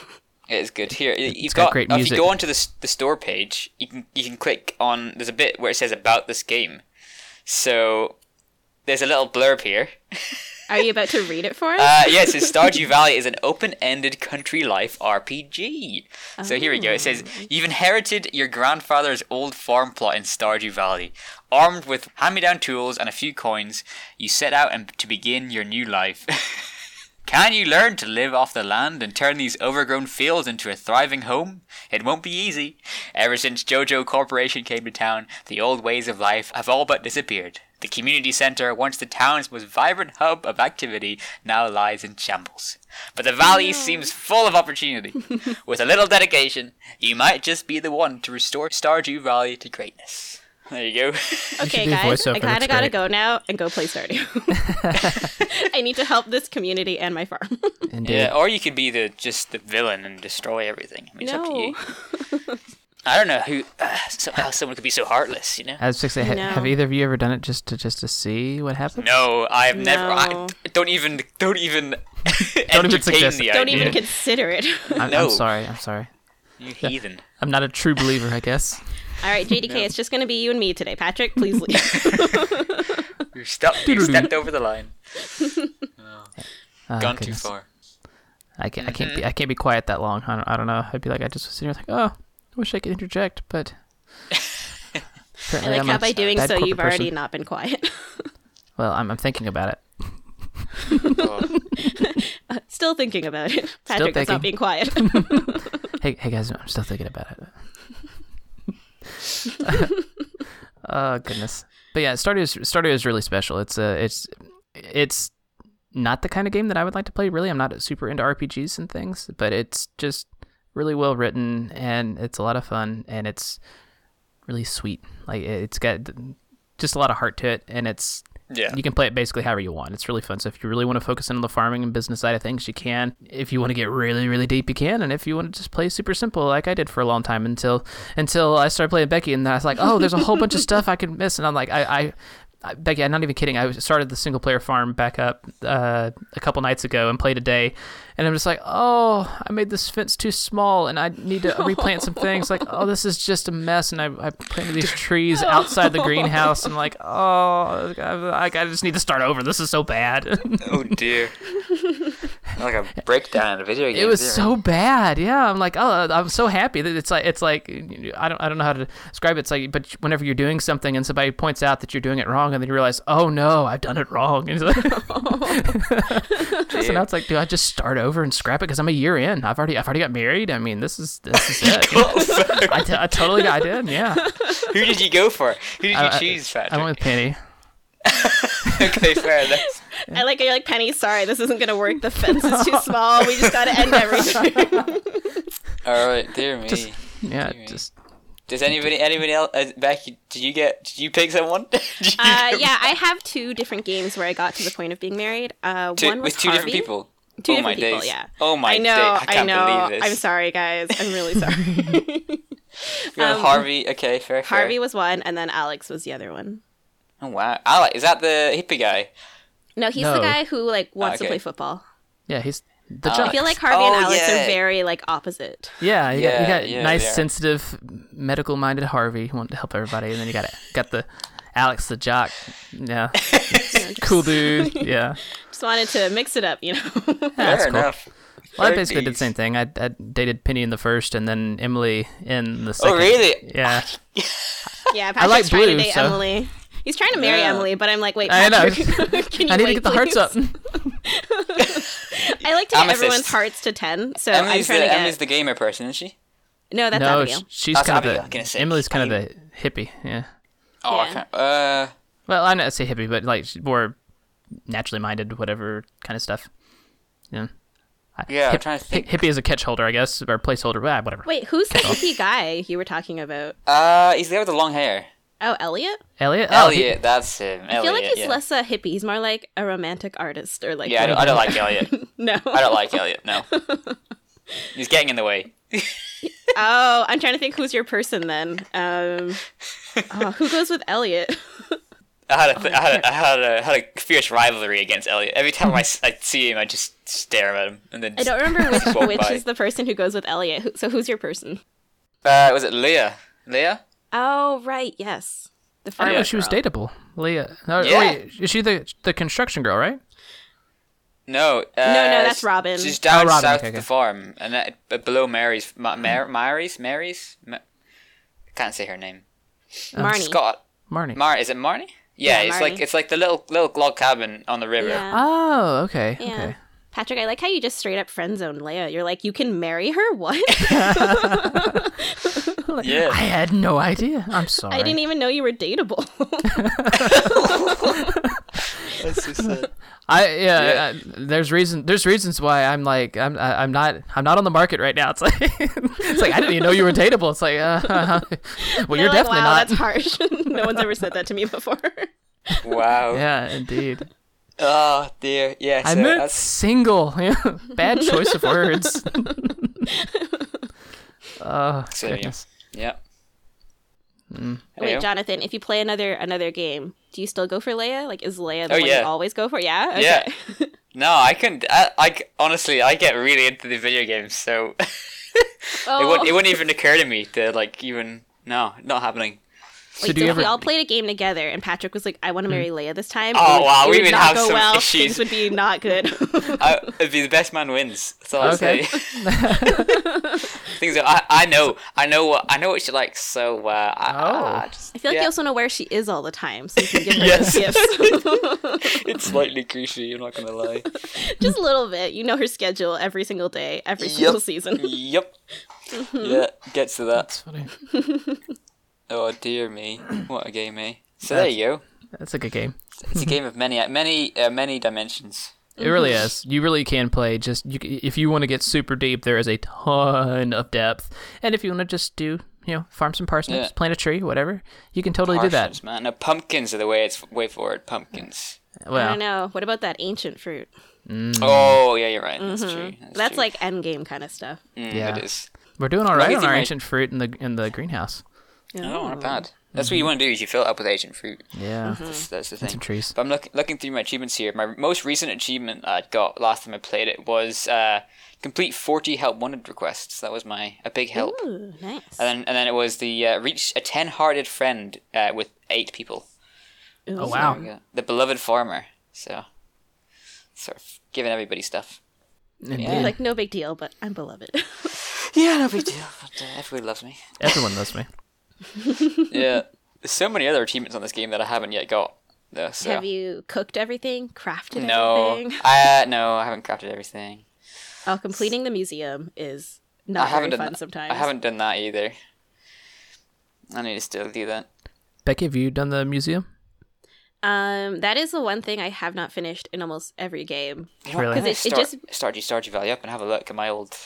It's good. Here, you've got got. great If you go onto the the store page, you can you can click on. There's a bit where it says about this game. So there's a little blurb here. [laughs] are you about to read it for us Uh, yes, it says Stardew Valley is an open-ended country life RPG. So here we go. It says you've inherited your grandfather's old farm plot in Stardew Valley. Armed with hand-me-down tools and a few coins, you set out and to begin your new life. [laughs] Can you learn to live off the land and turn these overgrown fields into a thriving home? It won't be easy. Ever since Joja Corporation came to town, the old ways of life have all but disappeared. The community center, once the town's most vibrant hub of activity, now lies in shambles. But the valley seems full of opportunity. [laughs] With a little dedication, you might just be the one to restore Stardew Valley to greatness. There you go. okay do guys i kind of gotta go now and go play stardew [laughs] [laughs] i need to help this community and my farm [laughs] Indeed. yeah, or you could be the just the villain and destroy everything. I mean, it's up to you. I don't know who uh, so, how someone could be so heartless, you know. I was just saying, ha- No. have either of you ever done it just to just to see what happens? No, I've never. I No. don't even. Don't even. Don't even suggest the it. don't idea. even consider it I'm, No. I'm sorry. I'm sorry. You heathen. I'm not a true believer, I guess. All right jdk it's just gonna be you and me today patrick please leave [laughs] You stepped. You stepped over the line. [laughs] Oh. oh, Gone goodness. too far. I can't. I can't be. Mm-hmm. I can't be quiet that long. I don't, I don't know. I'd be like, I just was sitting here like, oh, I wish I could interject, but. [laughs] I apparently like I'm how by doing so you've already person. not been quiet Well, I'm, I'm thinking about it. Oh, still thinking about it patrick that's not thinking. being quiet Hey, hey guys, I'm still thinking about it. [laughs] oh goodness. But yeah, Stardew is Stardew is really special. It's uh, it's it's not the kind of game that I would like to play. Really, I'm not super into RPGs and things, but it's just really well written and it's a lot of fun and it's really sweet. Like it's got just a lot of heart to it, and it's yeah. you can play it basically however you want. It's really fun. So if you really want to focus in on the farming and business side of things, you can. If you want to get really, really deep, you can. And if you want to just play super simple, like I did for a long time until until I started playing Becky, and I was like, oh, there's a whole bunch of stuff I can miss, and I'm like, I. I I- Becky, I'm not even kidding. I started the single player farm back up uh, a couple nights ago and played a day, and I'm just like, oh, I made this fence too small, and I need to replant some [laughs] things. Like, oh, this is just a mess, and I, I planted these trees outside the greenhouse, and like, oh, I, I just need to start over. This is so bad. Oh dear. [laughs] [laughs] like a breakdown in a video game. it was there. so bad. Yeah, I'm like, oh, I'm so happy that it's like, it's like, I don't, I don't know how to describe it. It's like, but whenever you're doing something and somebody points out that you're doing it wrong, and then you realize, oh no, I've done it wrong. [laughs] And it's like, [laughs] so now it's like, do I just start over and scrap it because I'm a year in? I've already, I've already got married. I mean, this is, this is it. I, t- I totally I did. Yeah, Who did you go for? Who did you I- choose, Patrick? I went with Penny. okay, fair enough. I like you're like Penny. Sorry, this isn't gonna work. The fence is too [laughs] small. We just gotta end everything. [laughs] All right, dear me. Just- Yeah, Dear me. just Does anybody, anybody else, uh, Becky? Did you get? Did you pick someone? [laughs] You uh, get- yeah, I have two different games where I got to the point of being married. Uh, Two- one with two Harvey. different people. Two oh different my people. days. Yeah. Oh my I know. day. I can't know. believe this. I'm sorry, guys. I'm really sorry. Yeah, um, Harvey. Okay, fair. fair. Harvey was one, and then Alex was the other one. Oh wow, Alex, is that the hippie guy? No, he's No. the guy who like wants to play football. yeah, he's the Uh, jock. I feel like Harvey Oh, and Alex yeah. are very like opposite. Yeah, you got, you got yeah, nice, sensitive, medical-minded Harvey who wanted to help everybody, and then you got got the Alex the jock. Yeah, [laughs] just, [laughs] cool dude. Yeah, just wanted to mix it up, you know. Yeah, that's fair cool. enough. Well, I Fair basically did the same thing. I, I dated Penny in the first, and then Emily in the second. Oh really? Yeah, [laughs] yeah, Patrick's like trying blue, to date so- Emily. He's trying to marry Yeah. Emily, but I'm like, wait, I know. Patrick, [laughs] can you [laughs] I need wait, to get the hearts up. [laughs] I like to get Amethyst. everyone's hearts to ten, so Emily's I'm trying the to get. Emily's the gamer person, isn't she? No, that's no, Abigail. sh- she's That's kind Abigail, of a say. Emily's kind of a hippie. Yeah. Oh, I Yeah. can't. Uh, Well, I know I say hippie, but like more naturally minded, whatever kind of stuff. Yeah. I- Yeah, I'm hip- trying to think. hippie is a catch holder, I guess, or placeholder. Ah, whatever. Wait, who's the hippie guy you were talking about? uh, he's the guy with the long hair. Oh, Elliot. Elliot. Oh, he- Elliot, that's him. I feel like he's yeah. less a hippie. He's more like a romantic artist or like. Yeah, I don't, I don't like Elliot. [laughs] No. I don't like Elliot. No. [laughs] He's getting in the way. [laughs] Oh, I'm trying to think who's your person then. Um, oh, who goes with Elliot? I had a, th- I had a, I had a, had a fierce rivalry against Elliot. Every time I, I see him, I just stare at him, and then I don't remember which which by. is the person who goes with Elliot. So who's your person? Uh, was it Leah? Leah? Oh, right. Yes, the I didn't know she was girl. dateable. Leah. No, Yeah. wait, is she the the construction girl, right? No. Uh, no, that's Robin. She's down Oh, Robin, south okay, of the farm, and that, below Mary's. Ma- Mar- Mary's? Mary's? Ma- I can't say her name. Marnie. Scott. Marnie. Mar is it Marnie? Yeah, Yeah, it's like it's like the little little log cabin on the river. Yeah. oh, okay. Yeah. Okay. Patrick, I like how you just straight up friend zoned Leah. You're like, you can marry her? What? [laughs] [laughs] [laughs] Yeah. I had no idea. I'm sorry. I didn't even know you were dateable. [laughs] That's so sad. I yeah, Yeah. I, there's reason there's reasons why I'm like I'm I, I'm not I'm not on the market right now. [laughs] It's like it's like I didn't even know you were dateable. It's like uh, [laughs] well you're They're like, definitely wow, not. that's harsh. no one's ever said that to me before. Wow. Yeah, indeed. Oh dear. Yeah. I so meant that's single. Yeah, bad choice of words. oh So, yeah. Goodness. yeah. Mm. Wait, Jonathan, if you play another another game, do you still go for Leah? Like, is Leah the Oh, one yeah. you always go for? Yeah. Yeah. [laughs] No, I can. I, I c- honestly, I get really into the video games, so [laughs] it oh, wouldn't. It wouldn't even occur to me to like even. No, not happening. So Wait, do so you if we all played a game together and Patrick was like, "I want to marry Leah this time," Oh, it would, wow, we would would not have go some well. issues. [laughs] [laughs] Things would be not good. I, [laughs] it'd be the best man wins. That's all I'll Okay. say. Things that I, I know. I know what I know what she likes. So uh, I, Oh. I just, I feel like yeah. you also know where she is all the time, so you can give her Yes. gifts. it's slightly creepy. I'm not gonna lie. Just a little bit. You know her schedule every single day, every Yep. single season. yep. Mm-hmm. Yeah, gets to that. That's funny. Oh dear me, [clears throat] what a game, eh? So there you go. That's a good game. It's a game of many, many, uh, many dimensions. It really Mm-hmm. is. You really can play. Just you, c- if you want to get super deep, there is a ton of depth. And if you want to just do, you know, farm some parsnips, Yeah. plant a tree, whatever, you can totally do that. Parsnips, man. No, pumpkins are the way it's way forward. Pumpkins. I Well, don't know. What about that ancient fruit? Oh yeah, you're right. That's true. That's, Mm-hmm. That's true. like end game kind of stuff. Mm, Yeah. it is. we're doing all right Lucky on thing our I- ancient fruit in the in the greenhouse. Oh, not bad. That's what you want to do. Is you fill it up with ancient fruit. Yeah, That's, that's the and some thing. trees. But I'm look, looking through my achievements here. My most recent achievement I got last time I played it was uh, complete 40 help wanted requests. That was my a big help. Ooh, nice. And then and then it was the uh, reach a 10 hearted friend uh, with eight people. Ooh. Oh wow. There. The beloved farmer. So sort of giving everybody stuff. Yeah. Like no big deal, but I'm beloved. [laughs] Yeah, no big deal. But uh, everybody loves me. Everyone loves me. [laughs] [laughs] yeah. There's so many other achievements on this game that I haven't yet got. Though, so. Have you cooked everything? Crafted No, everything? [laughs] I uh, no, I haven't crafted everything. Oh, completing the museum is not I haven't very done fun that. sometimes. I haven't done that either. I need to still do that. Becky, have you done the museum? Um, that is the one thing I have not finished in almost every game. Really? Because it, it start, just start Stardew Valley up and have a look at my old.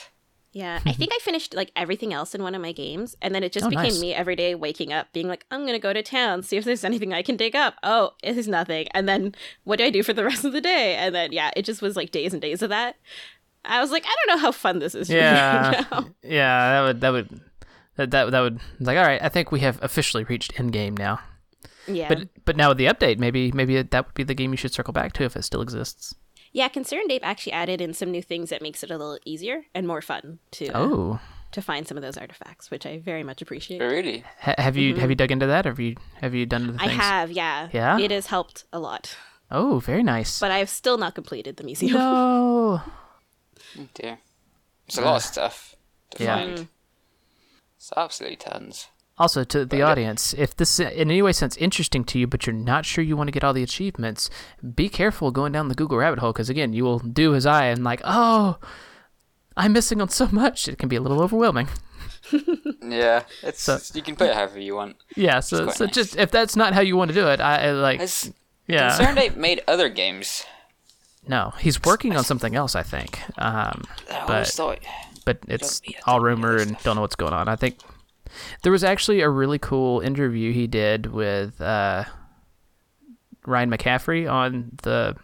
Yeah. I [laughs] think I finished like everything else in one of my games, and then it just Oh, became nice. me every day waking up, being like, I'm gonna go to town, see if there's anything I can dig up. Oh, it is nothing. And then what do I do for the [laughs] rest of the day? And then yeah, it just was like days and days of that. I was like, I don't know how fun this is. for me [laughs] Yeah, yeah. That would that would that that, that would like all right. I think we have officially reached end game now. yeah. But but now with the update, maybe maybe that would be the game you should circle back to if it still exists. Yeah, ConcernedApe actually added in some new things that makes it a little easier and more fun to Oh, to find some of those artifacts, which I very much appreciate. Really? ha- have you have you dug into that? Or have you have you done the Mm-hmm. I have, yeah. Yeah? It has helped a lot. Oh, very nice. But I have still not completed the museum. no. Oh, dear. It's a lot of stuff to Yeah. find. It's absolutely tons. Also, to the audience, if this in any way sounds interesting to you, but you're not sure you want to get all the achievements, be careful going down the Google rabbit hole because again, you will do as I and like, oh, I'm missing on so much. It can be a little overwhelming. [laughs] Yeah, it's So- you can put it however you want. Yeah, so so nice. just if that's not how you want to do it, I, I like Has yeah. ConcernedApe made other games? No, he's working on something else, I think. Um, I but thought. but it's Don't be a all rumor and don't know what's going on. I think there was actually a really cool interview he did with uh, Ryan McCaffrey on the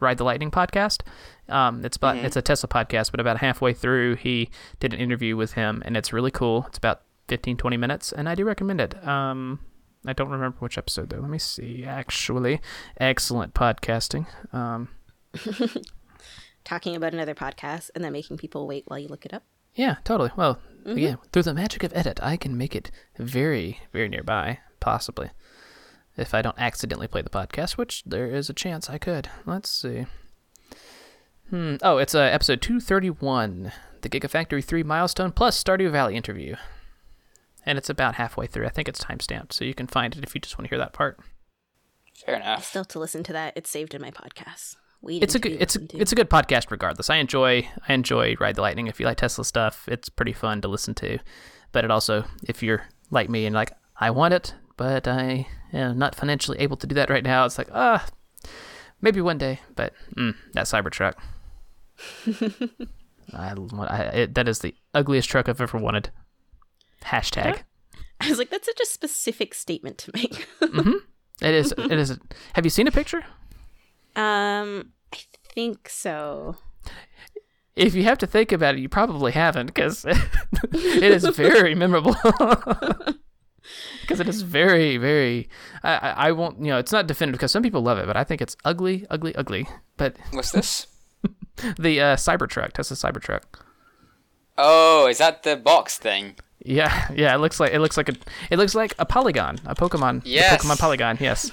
Ride the Lightning podcast. Um, it's about it's a Tesla podcast, but about halfway through, he did an interview with him, and it's really cool. It's about 15, 20 minutes, and I do recommend it. Um, I don't remember which episode though. Let me see. Actually, excellent podcasting. Um, [laughs] Talking about another podcast and then making people wait while you look it up. yeah, totally. Well, yeah, through the magic of edit, I can make it very, very nearby, possibly. If I don't accidentally play the podcast, which there is a chance I could. Let's see. Hmm. Oh, it's uh, episode 231, the Gigafactory 3 milestone plus Stardew Valley interview. And it's about halfway through. I think it's timestamped, so you can find it if you just want to hear that part. Fair I enough. still to listen to that. It's saved in my podcast. Waiting It's a good it's a, to. it's a good podcast regardless. I enjoy I enjoy Ride the Lightning. If you like Tesla stuff, it's pretty fun to listen to. But it also, if you're like me and like I want it, but I am not financially able to do that right now, it's like ah, maybe one day. But mm, that Cybertruck, [laughs] I, I it, that is the ugliest truck I've ever wanted. Hashtag. I was like, that's such a specific statement to make. It is. It [laughs] is. Have you seen a picture? Um, I think so. If you have to think about it, you probably haven't because [laughs] it is very memorable. [laughs] Because it is very, very. I, I, I won't. You know, it's not definitive because some people love it, but I think it's ugly, ugly, ugly. But [laughs] What's this? the uh, Cybertruck, Tesla Cybertruck. Oh, is that the box thing? Yeah, yeah. It looks like it looks like a it looks like a polygon, a Pokemon. a Yes. Pokemon Porygon. Yes.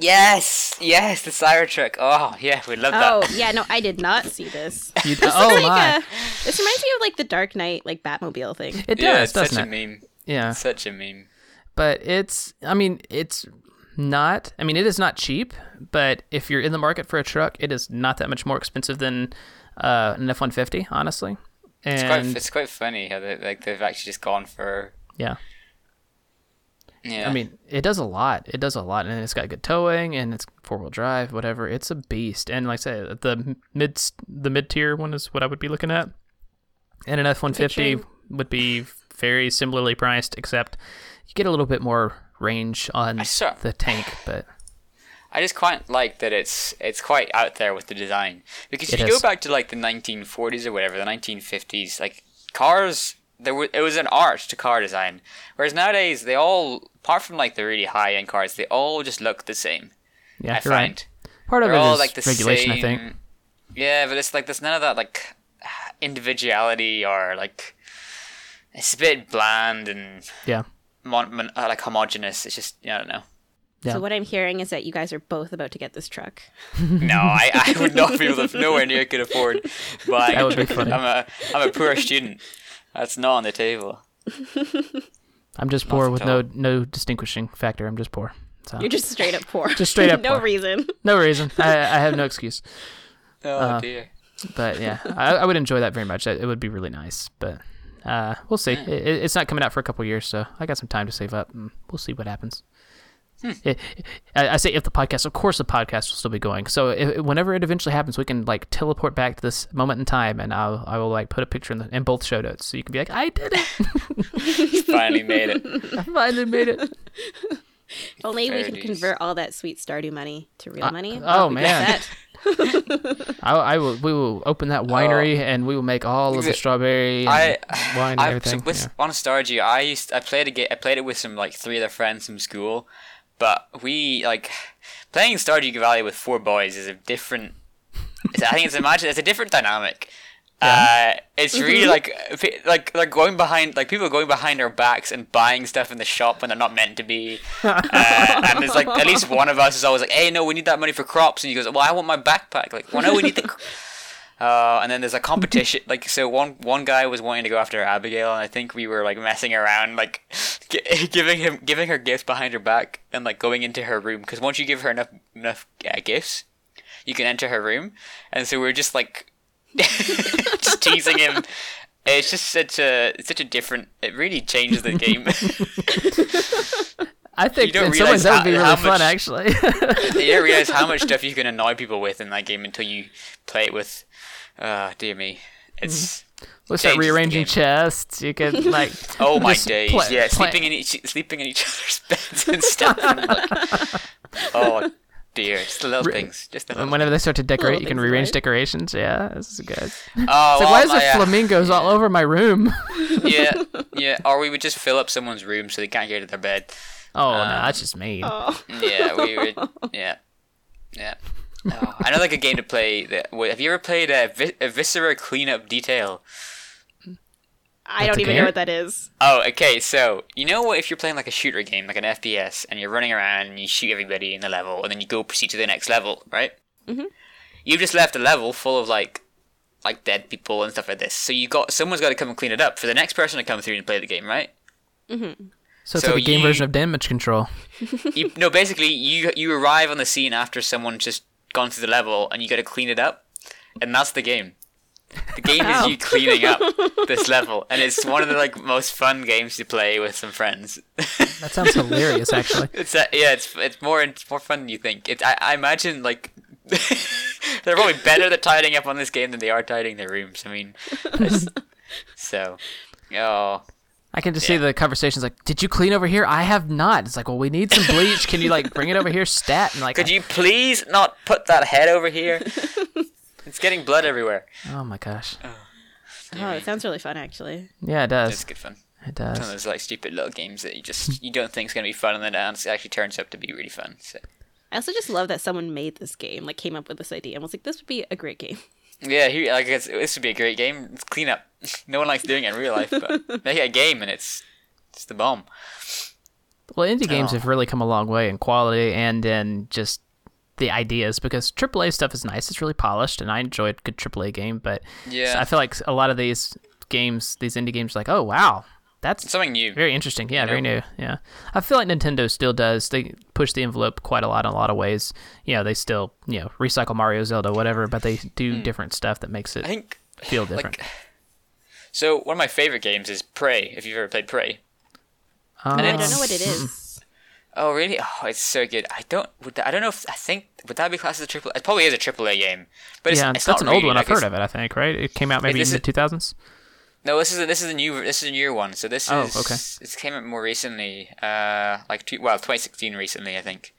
Yes, yes, the Cybertruck. Oh, yeah, we love that. Oh, yeah, no, I did not see this. [laughs] You, This oh like my! a- this reminds me of like the Dark Knight, like Batmobile thing. it does, yeah, it's doesn't such it? a meme. Yeah. Such a meme. but it's i mean it's not i mean it is not cheap but if you're in the market for a truck it is not that much more expensive than uh, an f-150 honestly It's quite, it's quite funny how they, like they've actually just gone for. yeah Yeah. i mean it does a lot. It does a lot and it's got good towing and it's four-wheel drive whatever. It's a beast. And like i said the mid the mid-tier one is what i would be looking at. And an f-150 would be very similarly priced except you get a little bit more range on saw- the tank but [sighs] I just quite like that it's it's quite out there with the design. Because if It you is. go back to like the 1940s or whatever, the 1950s, like cars, there were it was an art to car design. Whereas nowadays, they all, apart from like the really high end cars, they all just look the same. yeah I you're right Part of they're it all is like the regulation, same. I think. Yeah, but it's like there's none of that like individuality or like it's a bit bland and Yeah. mon- mon- uh, like homogenous. It's just I don't know. Yeah. So what I'm hearing is that you guys are both about to get this truck. [laughs] No, I, I would not be able to nowhere near could afford buying. That would be a truck. funny. I'm a I'm a poor student. That's not on the table. [laughs] I'm just poor with no no distinguishing factor. I'm just poor. So You're just straight up poor. [laughs] Just straight [laughs] up no poor. reason. no reason. I, I have no excuse. Oh Uh, dear. But yeah, I, I would enjoy that very much. It it would be really nice. But uh, we'll see. It, it- it's not coming out for a couple years, so I got some time to save up. And we'll see what happens. Hmm. It- I, I say if the podcast, of course, the podcast will still be going. So if, whenever it eventually happens, we can like teleport back to this moment in time, and I'll I will like put a picture in, the, in both show notes, so you can be like, I did it. [laughs] Finally made it. I [laughs] finally made it. If [laughs] only we Fair can dues. convert all that sweet Stardew money to real Uh, money. oh, we'd man. set. I, I will. We will open that winery, and we will make all of the The- strawberry and Oh. I wine and I everything. so with yeah. on Stardew, I used I played a game. I played it with some like three other friends from school, but we like playing Stardew Valley with four boys is a different. it's- I think it's imagine it's a different dynamic. Uh, it's really like pe- like like going behind like people going behind our backs and buying stuff in the shop when they're not meant to be. [laughs] Uh, and there's like at least one of us is always like, "Hey, no, we need that money for crops," and he goes, "Well, I want my backpack." Like, "Well, no, we need the." Cr-" Uh, and then there's a competition. [laughs] Like, so one one guy was wanting to go after Abigail, and I think we were like messing around, like [laughs] gi- [laughs] giving him giving her gifts behind her back, and like going into her room. Because once you give her enough enough uh, gifts, you can enter her room. And so we are just like just teasing him. It's just such a it's such a different. It really changes the game. I think in some ways that would be really how fun, actually. [laughs] you don't realize how much [laughs] stuff you can annoy people with in that game until you play it with. Uh, dear me, it's. we'll start rearranging chests. You can [laughs] like. Oh my days! play- yeah, play- sleeping in each sleeping in each other's beds and stuff. like, oh dear, just the little things, just the little. And whenever they start to decorate, you can rearrange right? decorations. Yeah, this is good. It's Oh, like, well, why is there uh, flamingos all over my room? yeah, yeah. Or we would just fill up someone's room so they can't get to their bed. Oh, no, Um, that's just mean. Oh. Yeah, we would. [laughs] Yeah, yeah. Oh, I know like a game to play. That, have you ever played a, Vi- a Viscera Cleanup Detail? I That's don't even game? know what that is. Oh, okay. So you know what? If you're playing like a shooter game, like an FPS, and you're running around and you shoot everybody in the level, and then you go proceed to the next level, right? Mhm. You've just left a level full of like, like dead people and stuff like this. So you got someone's got to come and clean it up for the next person to come through and play the game, right? So it's so like a game you- version of damage control. [laughs] you, no, basically you you arrive on the scene after someone's just gone through the level, and you got to clean it up, and that's the game. The game is you cleaning up [laughs] this level, and it's one of the like most fun games to play with some friends. That sounds hilarious, actually. [laughs] It's uh, yeah, it's it's more it's more fun than you think. It I, I imagine like they're probably better at tidying up on this game than they are tidying their rooms. I mean, so oh I can just see the conversations like, "Did you clean over here? I have not." It's like, "Well, we need some bleach. Can you like bring it over here, stat?" And like, could you please not put that head over here? [laughs] it's getting blood everywhere. oh my gosh, Oh, oh it sounds really fun, actually. yeah, it does. It's good fun. It One of does. those like stupid little games that you just you don't think is gonna be fun, and then it actually turns out to be really fun. So I also just love that someone made this game, like came up with this idea, and was like, "This would be a great game." yeah, here like it's, this would be a great game. It's clean up. [laughs] no one likes doing it in real life, but [laughs] make it a game, and it's it's the bomb. Well, indie games Oh. have really come a long way in quality and in just the ideas because AAA stuff is nice. It's really polished, and I enjoy a good AAA game. But Yeah. I feel like a lot of these games, these indie games, are like, oh wow, that's Something new. very interesting. Yeah, very know? new. Yeah, I feel like Nintendo still does. They push the envelope quite a lot in a lot of ways. You know, they still you know recycle Mario, Zelda, whatever, but they do different stuff that makes it Hmm. I think feel different. Like, so one of my favorite games is Prey. If you've ever played Prey. Um, I don't know what it is. Oh really? Oh, it's so good. I don't. Would that, I don't know if I think would that be classed as a triple? It probably is a triple A game, but it's, yeah, it's that's not an old really, one. like, I've heard of it. I think right. It came out maybe in the two thousands. No, this is a, this is a new this is a newer one. So this Oh, is okay. It came out more recently. Uh, like two, well, 2016 recently, I think.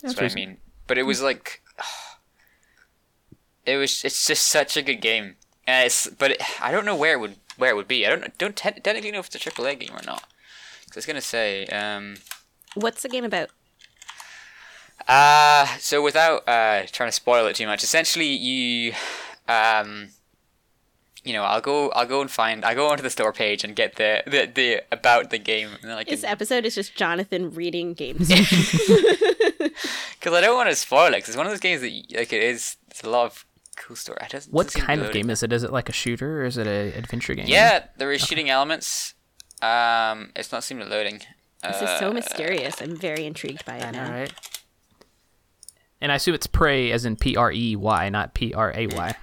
That's, what. I mean. But it was like, [sighs] it was. It's just such a good game. And it's, but it, I don't know where it would where it would be. I don't don't te- technically know if it's a triple A game or not. 'Cause I was gonna say. Um, What's the game about? Uh, so without uh, trying to spoil it too much, essentially you, um, you know, I'll go, I'll go and find, I go onto the store page and get the the, the about the game, and This episode is just Jonathan reading games. [laughs] because I don't want to spoil it, 'cause it's one of those games that like it is, it's a lot of cool story. It doesn't, What doesn't kind of game is it? Is it like a shooter or is it an adventure game? Yeah, there is shooting elements. Um, it's not seeming loading. this is so Uh, mysterious. I'm very intrigued by it I know, now. And I assume it's prey as in P R E Y, not P R A Y.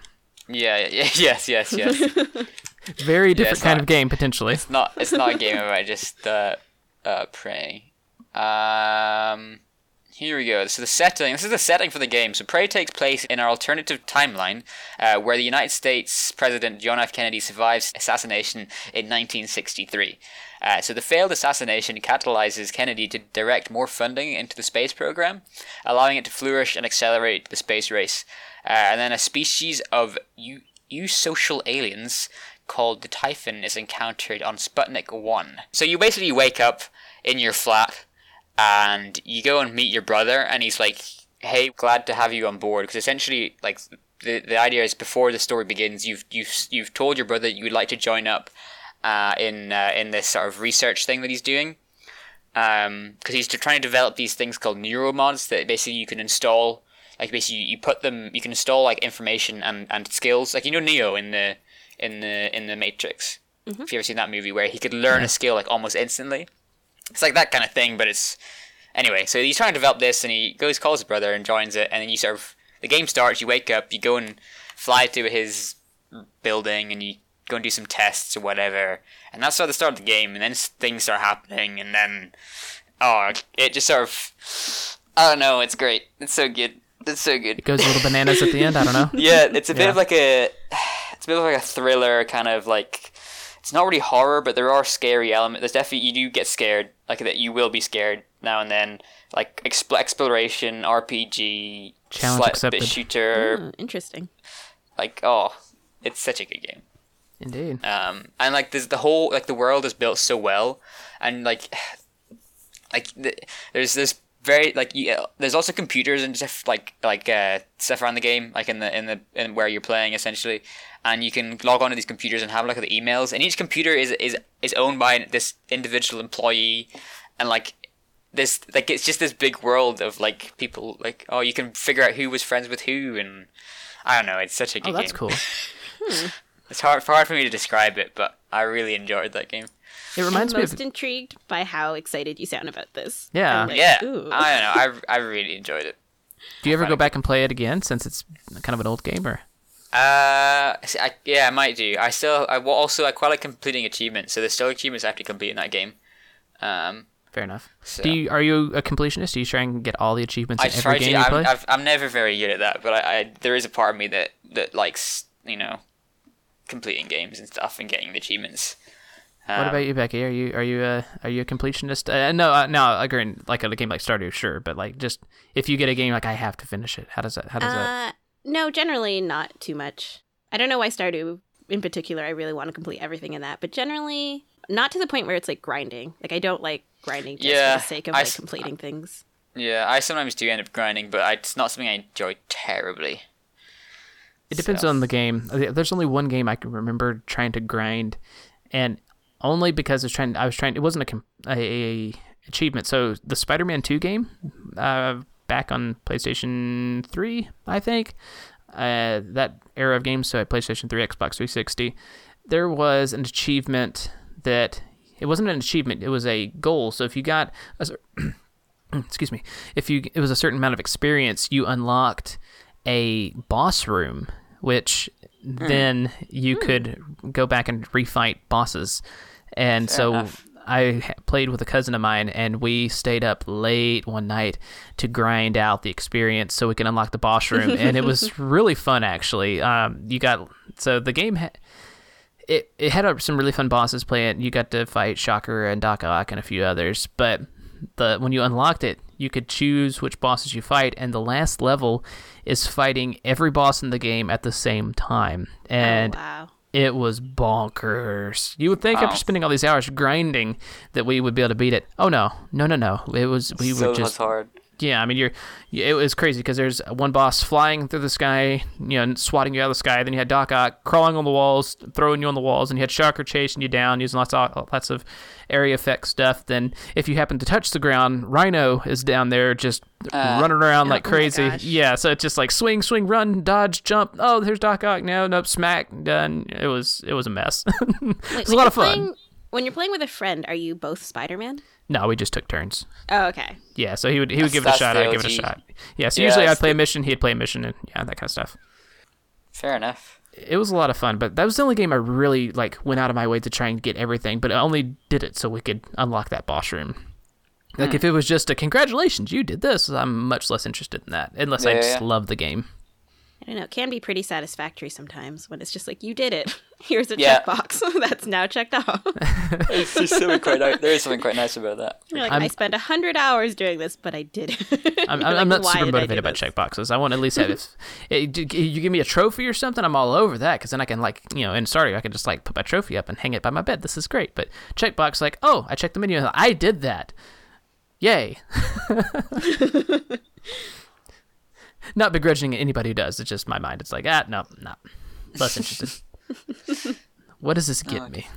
Yeah, yeah, [laughs] yes, yes, yes. [laughs] Very different it's kind not- of game potentially. It's not. It's not a game about just uh, uh, prey. Um, here we go. So the setting. This is the setting for the game. So Prey takes place in our alternative timeline, uh, where the United States President John F. Kennedy survives assassination in 1963. Uh, so the failed assassination catalyzes Kennedy to direct more funding into the space program, allowing it to flourish and accelerate the space race. Uh, and then a species of eu- eusocial aliens called the Typhon is encountered on Sputnik 1. So you basically wake up in your flat and you go and meet your brother and he's like, "Hey, glad to have you on board." Because essentially, like the the idea is before the story begins, you've you've you've told your brother you would like to join up uh, in uh, in this sort of research thing that he's doing. Because he's trying to develop these things called neuromods that basically you can install. Like basically, you put them, you can install like information and, and skills. Like you know Neo in the in the in the Matrix. If you ever seen that movie where he could learn a skill like almost instantly, it's like that kind of thing. But it's anyway. So he's trying to develop this, and he goes calls his brother and joins it, and then you sort of the game starts. You wake up, you go and fly to his building, and you go and do some tests or whatever, and that's sort of the start of the game. And then things start happening, and then oh, it just sort of I don't know. It's great. It's so good. It's so good. It goes a little bananas at the end. I don't know. [laughs] Yeah, it's a bit Yeah. of like a, it's a bit of like a thriller kind of like, it's not really horror, but there are scary elements. There's definitely you do get scared, like that. You will be scared now and then, like exp- exploration, RPG, Challenge slight accepted. bit shooter. Hmm, interesting. Like oh, it's such a good game. Indeed. Um, and like there's the whole like the world is built so well, and like [sighs] like the, there's this very like yeah, there's also computers and stuff like like uh, stuff around the game like in the in the in where you're playing essentially. And you can log on to these computers and have a look at the emails. And each computer is is is owned by this individual employee. And like this like it's just this big world of like people like oh you can figure out who was friends with who. And I don't know it's such a good Oh, that's game. cool. [laughs] it's hard hard for me to describe it but I really enjoyed that game It reminds I'm me most of intrigued by how excited you sound about this. Yeah. I'm like, yeah ooh. I don't know I, I really enjoyed it Do you ever go back and play it again since it's kind of an old game? Or Uh, I, yeah, I might do. I still, I also, I quite like completing achievements. So there's still achievements I have to complete in that game. Um, fair enough. So- Do you are you a completionist? Do you try and get all the achievements I in every game to, you I'm, play? I've, I'm never very good at that, but I, I, there is a part of me that that likes, you know, completing games and stuff and getting the achievements. Um, what about you, Becky? Are you are you a are you a completionist? Uh, no, uh, no. I agree. Like a game like Stardew, sure, but like just if you get a game like I have to finish it. How does that? How does that? Uh, no, generally not too much. I don't know why Stardew in particular. I really want to complete everything in that, but generally not to the point where it's like grinding. Like I don't like grinding just Yeah, for the sake of I like s- completing things. Yeah, I sometimes do end up grinding, but I, it's not something I enjoy terribly. It depends So- on the game. Uh, There's only one game I can remember trying to grind, and only because I was trying. I was trying. It wasn't a a, a achievement. So the Spider-Man Two game, uh, back on PlayStation Three, I think, uh, that era of games. So at PlayStation Three, Xbox 360, there was an achievement that it wasn't an achievement. It was a goal. So if you got a, [clears throat] excuse me, if you it was a certain amount of experience, you unlocked a boss room, which then you could go back and refight bosses. And so enough. I played with a cousin of mine, and we stayed up late one night to grind out the experience so we can unlock the boss room, and it was [laughs] really fun actually. Um, you got so the game. Ha- it, it had uh, some really fun bosses playing. You got to fight Shocker and Doc Ock and a few others, but the when you unlocked it, you could choose which bosses you fight, and the last level is fighting every boss in the game at the same time, and oh, wow. it was bonkers. You would think Wow. after oh. spending all these hours grinding that we would be able to beat it. Oh no, no, no, no! It was we Still were just hard. Yeah, I mean, you're. It was crazy because there's one boss flying through the sky, you know, swatting you out of the sky. Then you had Doc Ock crawling on the walls, throwing you on the walls, and you had Shocker chasing you down, using lots of lots of area effect stuff. Then, if you happen to touch the ground, Rhino is down there just Uh, running around like oh crazy. gosh. Yeah, so it's just like swing, swing, run, dodge, jump. Oh, there's Doc Ock now. Nope, smack, done. It was it was a mess. [laughs] it was a lot of fun. playing- when you're playing with a friend, are you both Spider-Man? No, we just took turns. Oh, okay. Yeah, so he would he would That's- give it a shot. I'd give it a shot. Yeah, so Yeah, usually I'd that's play a mission, he'd play a mission, and yeah, that kind of stuff. Fair enough. It was a lot of fun, but that was the only game I really like went out of my way to try and get everything. But I only did it so we could unlock that boss room. Like Hmm. if it was just a congratulations, you did this, I'm much less interested in that. Unless I just yeah. love the game. I don't know. It can be pretty satisfactory sometimes when it's just like you did it. [laughs] Here's a Yeah. checkbox [laughs] that's now checked off. [laughs] It's just something quite. There is something quite nice about that. You're like, I'm- I spent a hundred hours doing this, but I did it. I'm, I'm, like, I'm not super motivated by this?" checkboxes. I want at least have if it, you give me a trophy or something, I'm all over that because then I can like you know in Stardew I can just like put my trophy up and hang it by my bed. This is great. But checkbox like oh I checked the menu, I did that, yay. Not begrudging anybody who does. It's just my mind. It's like ah no no less interested. [laughs] what does this get me?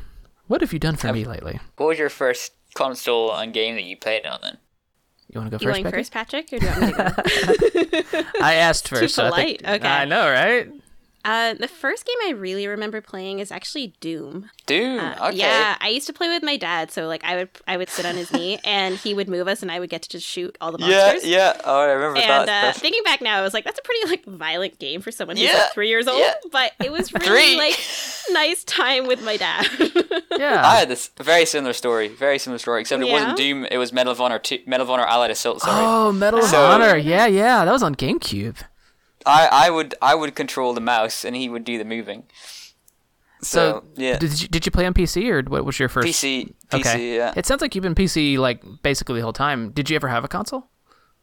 What have you done for me lately? What was your first console and game that you played on then? You want to go You first, going Becky? first, Patrick, or do you want me to go? [laughs] I asked first. so I think- polite. Okay. I know, right? Uh, the first game I really remember playing is actually Doom. Doom. Uh, okay. Yeah, I used to play with my dad, so like I would I would sit on his [laughs] knee and he would move us, and I would get to just shoot all the monsters. yeah. Yeah. Oh, I remember And that. uh, thinking back now, I was like, that's a pretty like violent game for someone who's Yeah, like three years old. yeah. But it was [laughs] really like nice time with my dad. [laughs] Yeah. I had this very similar story. Very similar story, except it Yeah? wasn't Doom. It was Medal of Honor 2, Medal of Honor Allied Assault. Sorry. Oh, Medal of So- Honor. Yeah, yeah. That was on GameCube. I, I would I would control the mouse and he would do the moving. So, yeah. did you, did you play on PC or what was your first? PC, PC, Okay. yeah, It sounds like you've been PC like basically the whole time. Did you ever have a console?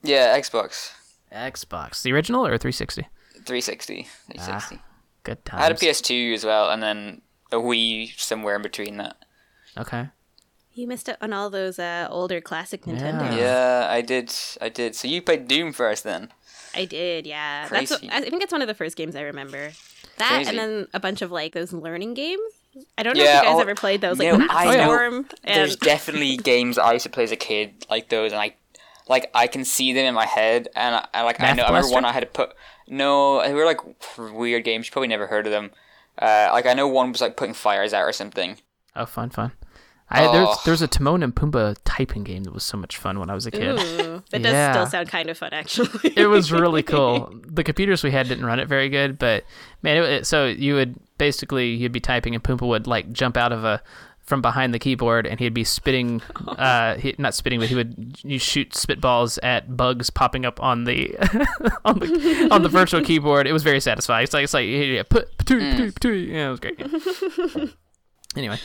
yeah, Xbox Xbox, the original or 360? 360, 360. Good times. I had a PS2 as well, and then a Wii somewhere in between that. Okay. You missed out on all those uh, older classic Nintendo. Yeah. Yeah, I did, I did. So you played Doom first, then? I did, yeah. That's Crazy. I think it's one of the first games I remember. That Crazy. and then a bunch of like those learning games. I don't know Yeah, if you guys oh, ever played those, like no, Map I know. Storm There's definitely [laughs] games I used to play as a kid like those, and I like I can see them in my head, and I, I like I Math know I remember one I had to put. No, they were like weird games. You probably never heard of them. Uh, like I know one was like putting fires out or something. Oh, fun, fun. I there's Oh. there's a Timon and Pumbaa typing game that was so much fun when I was a kid. Ooh, that Yeah. does still sound kind of fun, actually. it was really [laughs] cool. The computers we had didn't run it very good, but man, it, it, so you would basically you'd be typing and Pumbaa would like jump out of a from behind the keyboard and he'd be spitting [laughs] uh he, not spitting but he would you shoot spitballs at bugs popping up on the [laughs] on the on the virtual keyboard it was very satisfying it's like it's like yeah, put patooey, patooey, patooey. yeah it was great anyway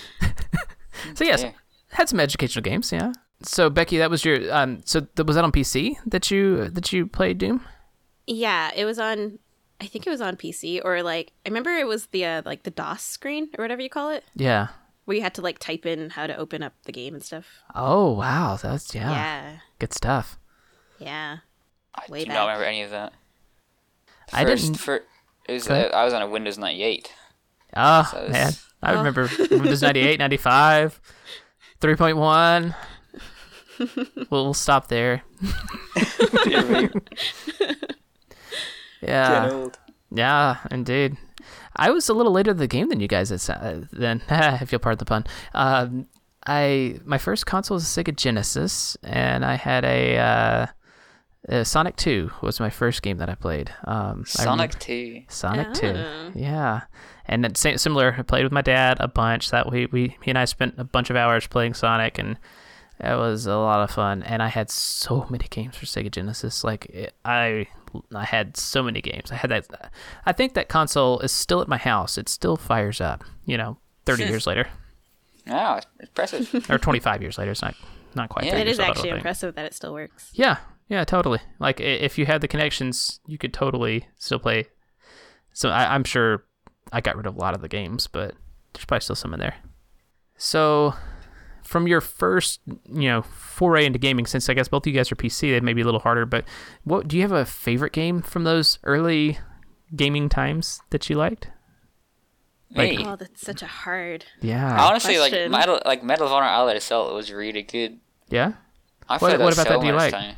[laughs] so yes Yeah. had some educational games yeah so becky that was your um so th- was that on pc that you that you played doom yeah, it was on. I think it was on PC or like I remember it was the uh, like the DOS screen or whatever you call it, yeah where you had to like type in how to open up the game and stuff. Oh wow, that's yeah, Yeah, good stuff. yeah. I Way do back. not remember any of that. I First, didn't- For, it was, uh, I was on a Windows 98. Oh So it's- man, I Oh. remember Windows 98, 95, 3.1. we'll, we'll stop there. [laughs] Yeah, old. yeah, indeed. I was a little later to the game than you guys. It's, uh, then, [laughs] if you'll pardon the pun. Um, I my first console was a Sega Genesis, and I had a, uh, uh, Sonic Two was my first game that I played. Um, I remember- Sonic 2. Sonic Oh. Two. Yeah, and it's sa- similar. I played with my dad a bunch. That we we he and I spent a bunch of hours playing Sonic, and it was a lot of fun. And I had so many games for Sega Genesis. Like it, I I had so many games. I had that. I think that console is still at my house. It still fires up. You know, thirty [laughs] years later Wow, impressive. or twenty five years later. It's not not quite. Yeah, 30 It years is old, actually impressive that it still works. Yeah, yeah, totally. Like if you had the connections, you could totally still play. So I, I'm sure I got rid of a lot of the games, but there's probably still some in there. So from your first, you know, foray into gaming, since I guess both of you guys are PC, that may be a little harder. But what do you have a favorite game from those early gaming times that you liked? Like- Me. Oh, that's such a hard. Yeah, Honestly, like Question. Medal, like Medal of Honor Allied Assault was really good. yeah. I What- what about so that do you like? time.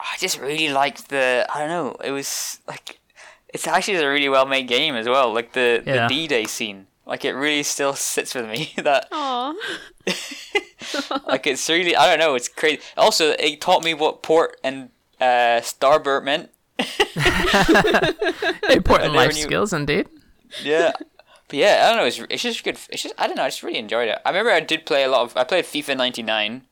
I just really liked the. I don't know. It was like it's actually a really well made game as well. Like the Yeah. the D Day scene. Like it really still sits with me. [laughs] that Aw. [laughs] like it's really I don't know. It's crazy. Also, it taught me what port and uh, starboard meant. [laughs] Important life knew- skills, indeed. Yeah. But yeah, I don't know. It's, it's just good. It's just I don't know. I just really enjoyed it. I remember I did play a lot of. I played FIFA '99.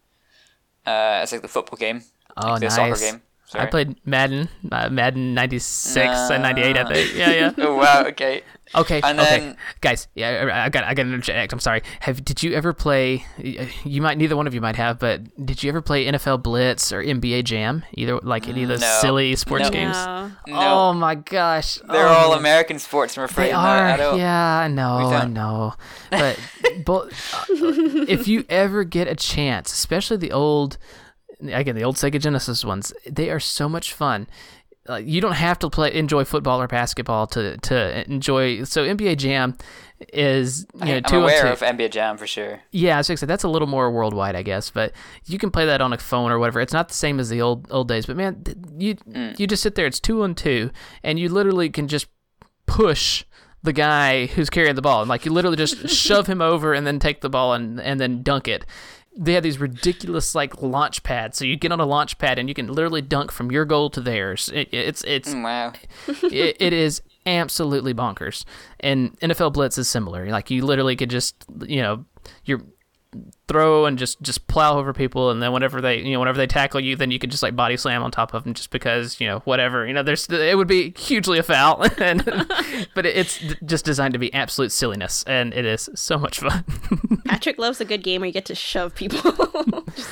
Uh, it's like the football game. Oh, like nice. soccer game. I played Madden, uh, Madden '96 and '98, I think. [laughs] Yeah, yeah. Oh wow. Okay. Okay, And okay, then- guys. Yeah, I I got, I got to interject. I'm sorry. Have did you ever play? You might, neither one of you might have, but did you ever play NFL Blitz or NBA Jam? Either like any of those No. silly sports No. games. No. No. Oh my gosh, They're Oh, all man. American sports. I'm afraid. They No, I are, don't- yeah, I know, I know. [laughs] But, but uh, if you ever get a chance, especially the old, again, the old Sega Genesis ones, they are so much fun. Uh, you don't have to play enjoy football or basketball to to enjoy. So NBA Jam is you know I'm two aware of NBA Jam for sure. Yeah, I said, that's a little more worldwide, I guess. But you can play that on a phone or whatever. It's not the same as the old old days. But man, you Mm. you just sit there. It's two on two, and you literally can just push the guy who's carrying the ball, and like you literally just [laughs] shove him over and then take the ball and and then dunk it. They have these ridiculous like launch pads, so you get on a launch pad and you can literally dunk from your goal to theirs. It, it's it's Mm, Wow. [laughs] it, it is absolutely bonkers. And NFL Blitz is similar. Like you literally could just, you know, you're throw and just just plow over people, and then whenever they you know whenever they tackle you, then you can just like body slam on top of them just because you know whatever you know. There's it would be hugely a foul, [laughs] and [laughs] but it's just designed to be absolute silliness, and it is so much fun. [laughs] Patrick loves a good game where you get to shove people, just,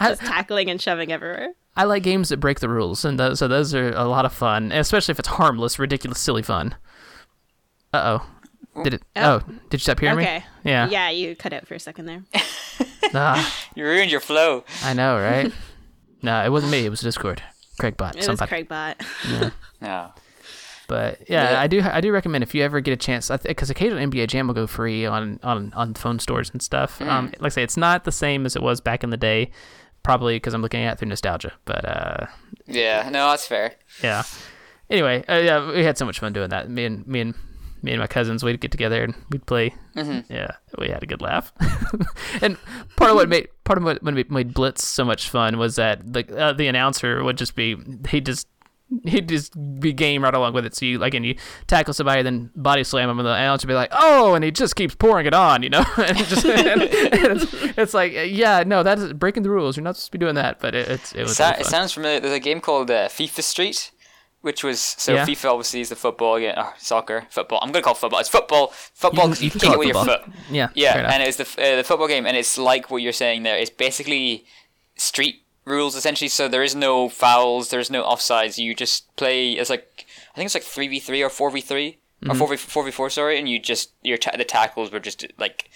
just tackling and shoving everywhere. I like games that break the rules, and those, so those are a lot of fun, especially if it's harmless, ridiculous, silly fun. Uh oh. Did it? Oh. Oh, did you stop hearing Okay. me? Yeah. Yeah, you cut out for a second there. [laughs] Ah, You ruined your flow. I know, right? [laughs] no, it wasn't me. It was Discord. Craig bot. It was somebody. Craigbot. No. [laughs] But yeah, Yeah. I do. I do recommend if you ever get a chance, because occasionally NBA Jam will go free on on on phone stores and stuff. Um, Mm. like I say, it's not the same as it was back in the day, probably because I'm looking at it through nostalgia. But uh, Yeah, no, that's fair. yeah. Anyway, uh, yeah, we had so much fun doing that. Me and me and me and my cousins, we'd get together and we'd play. Mhm. Yeah, we had a good laugh. [laughs] and part of what made part of what made, made Blitz so much fun was that the uh, the announcer would just be he just he'd just be game right along with it. So you like and you tackle somebody, and then body slam him, and the announcer would be like, "Oh," and he just keeps pouring it on, you know. [laughs] and just and [laughs] it's, it's like, yeah, no, that is breaking the rules. You're not supposed to be doing that. But it, it's it was Sa- really it sounds familiar. There's a game called uh, FIFA Street, which was so Yeah. FIFA obviously is the football game, or soccer, football. I'm gonna call it football. It's football. Football. 'cause you you, can kick it it with your foot. yeah, Yeah, and it's the uh, the football game, and it's like what you're saying there. It's basically street rules essentially. So there is no fouls, there's no offsides. You just play. It's like I think it's like three v three or four v 3 Mm-hmm. or four v four v four. Sorry, and you just your ta- the tackles were just like.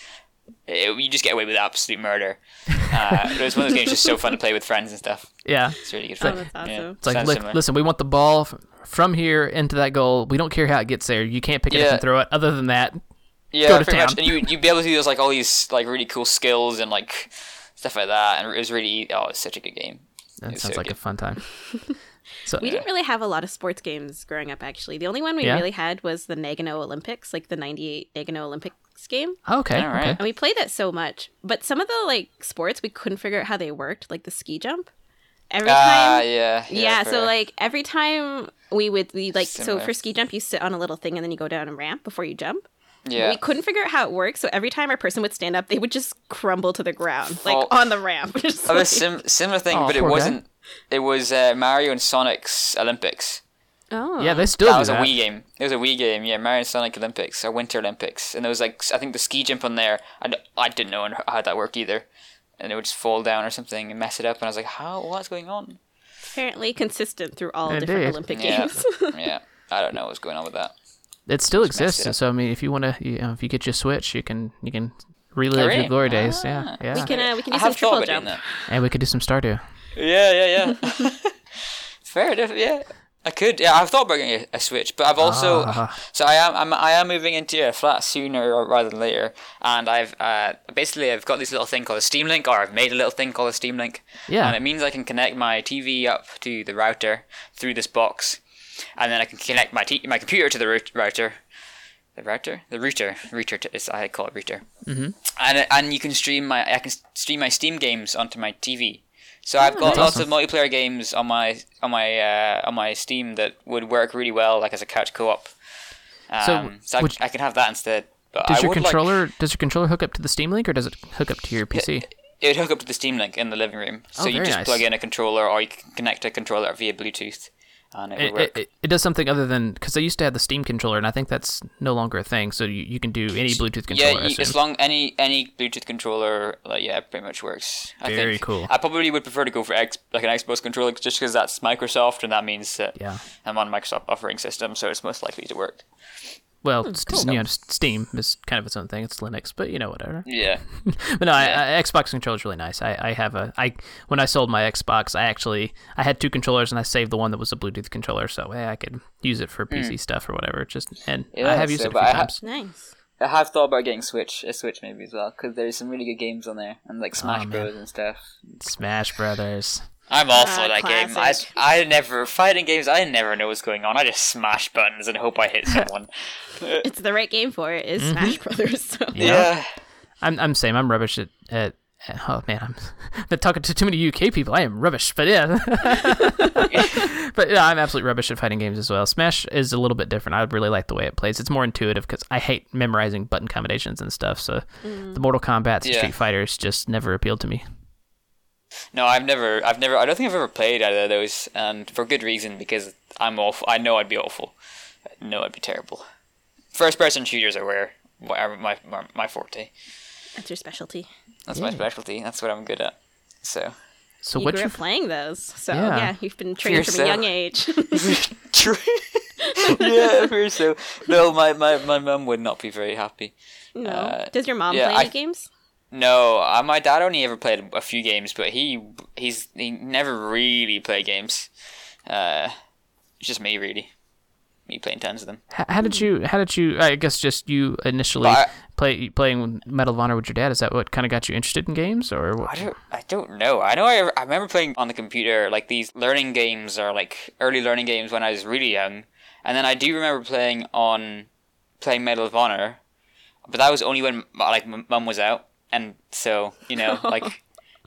It, you just get away with absolute murder. Uh, it was one of those games just so fun to play with friends and stuff. yeah. It's really good Oh, fun. that's awesome. Yeah, It's like, sounds look, listen, we want the ball f- from here into that goal. We don't care how it gets there. You can't pick it up and throw it. Other than that, Yeah, Go to pretty town. much. And you you'd be able to do those like all these like really cool skills and like stuff like that. And it was really oh, it's such a good game. that sounds so like a fun time. [laughs] So We didn't really have a lot of sports games growing up, actually. The only one we Yeah? really had was the Nagano Olympics, like the 98 Nagano Olympics game. okay, All right. okay. And we played that so much. But some of the like sports, we couldn't figure out how they worked, like the ski jump. Every Ah, time. yeah, yeah, so like every time we would we like so for ski jump you sit on a little thing and then you go down a ramp before you jump. Yeah, We couldn't figure out how it worked, so every time our person would stand up, they would just crumble to the ground, like Oh. on the ramp. [laughs] Just I like- was sim- similar thing, Oh, but it wasn't. It was uh, Mario and Sonic's Olympics. Oh. Yeah, they still that do was that. a Wii game. It was a Wii game. Yeah, Mario and Sonic Olympics, or Winter Olympics, and there was like I think the ski jump on there. I, I didn't know how that worked either, and it would just fall down or something and mess it up. And I was like, how? What's going on? apparently consistent through all Indeed. different Olympic Yeah, games. [laughs] yeah. I don't know what's going on with that. It still messed exists. it. So I mean, if you want to, you know, if you get your Switch, you can you can relive Really? your glory days. Ah. Yeah, yeah. We can uh, we can do I some have thought triple jump. and we could do some Stardew. Yeah, yeah, yeah. [laughs] [laughs] Fair enough. Yeah, I could. Yeah, I've thought about getting a, a Switch, but I've also. Ah. So I am. I'm, I am moving into a flat sooner rather than later, and I've uh, basically I've got this little thing called a Steam Link, or I've made a little thing called a Steam Link. Yeah. And it means I can connect my TV up to the router through this box, and then I can connect my t- my computer to the rout- router. The router, the router, router. I call it router. Mm-hmm. And and you can stream my I can stream my Steam games onto my TV. So I've got lots of multiplayer games on my on my uh, on my Steam that would work really well, like as a couch co-op. So, Um, so, I, would- I can have that instead. But Does I your would like- controller does your controller hook up to the Steam Link or does it hook up to your PC? it would hook up to the Steam Link in the living room. So Oh, you just nice. plug in a controller, or you can connect a controller via Bluetooth, Uh, and it It, work. it, it, does something other than because I used to have the Steam controller and I think that's no longer a thing. So you, you can do any Bluetooth controller. yeah, you, as long any any Bluetooth controller, like yeah, pretty much works. I Very think. cool. I probably would prefer to go for X, like an Xbox controller, just because that's Microsoft, and that means that Yeah. I'm on Microsoft operating system, so it's most likely to work. Well, st- you know, Steam is kind of its own thing. It's Linux, but you know, whatever. [laughs] Yeah. [laughs] But no, I, I, Xbox controller is really nice. I, I have a I when I sold my Xbox, I actually I had two controllers and I saved the one that was a Bluetooth controller, so hey, I could use it for hmm. PC stuff or whatever. Just and. Yeah, I have used so- it a few I ha- times. Nice. I have thought about getting Switch, a Switch maybe as well, because there's some really good games on there, and like oh, Smash man. Bros and stuff. Smash Brothers. I'm awful Ah, at that game. I, classic. I never fighting games. I never know what's going on. I just smash buttons and hope I hit someone. [laughs] [laughs] It's the right game for it. Is Mm-hmm. Smash Brothers. So. yeah. I'm I'm same. I'm rubbish at, at Oh man, I'm [laughs] been talking to too many UK people. I am rubbish, but yeah, but yeah, I'm absolutely rubbish at fighting games as well. Smash is a little bit different. I really like the way it plays. It's more intuitive because I hate memorizing button combinations and stuff. So the Mortal Kombat, Yeah. Street Fighters just never appealed to me. No, I've never, I've never, I don't think I've ever played either of those, and for good reason because I'm awful. I know I'd be awful. I know I'd be terrible. First person shooters are where where my my, my forte. That's your specialty. That's my specialty. That's what I'm good at. So So you what grew you up playing those, so Yeah. yeah, you've been trained from a young age. [laughs] [laughs] [laughs] yeah, for so. No, my, my, my mum would not be very happy. no, Uh, does your mom yeah, play any I- games? No, uh, my dad only ever played a few games, but he he's he never really played games. Uh, it's just me really, me playing tons of them. How, how did you? How did you? I guess just you initially I- play playing Medal of Honor with your dad. Is that what kind of got you interested in games, or what? I don't I don't know. I know I, I remember playing on the computer like these learning games or like early learning games when I was really young, and then I do remember playing on playing Medal of Honor, but that was only when like mum was out, and so you know [laughs] like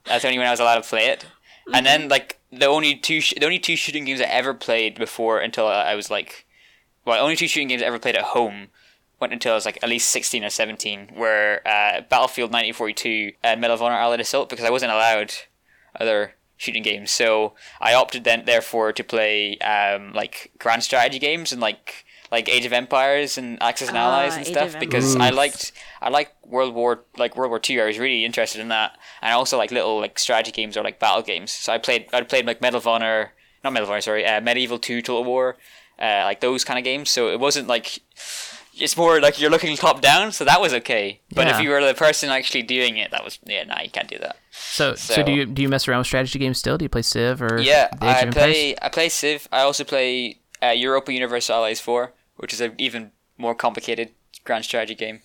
that's only when I was allowed to play it. And then like the only two sh- the only two shooting games I ever played before until I I was like, well, only two shooting games I ever played at home went until I was like at least 16 or 17 were uh, Battlefield 1942 and Medal of Honor Allied Assault because I wasn't allowed other shooting games. So I opted then therefore to play um, like grand strategy games and like like Age of Empires and Axis and Ah, Allies and Age stuff of because I liked I liked World War like World War Two. I was really interested in that, and I also like little like strategy games or like battle games. So I played I played like Medal of Honor, not Medal of Honor, sorry, uh, Medieval Two, Total War, uh, like those kind of games. So it wasn't like it's more like you're looking top down, so that was okay. But if you were the person actually doing it, that was yeah, nah, you can't do that. So, so, So- do you do you mess around with strategy games still? Do you play Civ or Yeah, the Age I of Empires? play I play Civ. I also play uh, Europa Universalis Four, which is an even more complicated grand strategy game.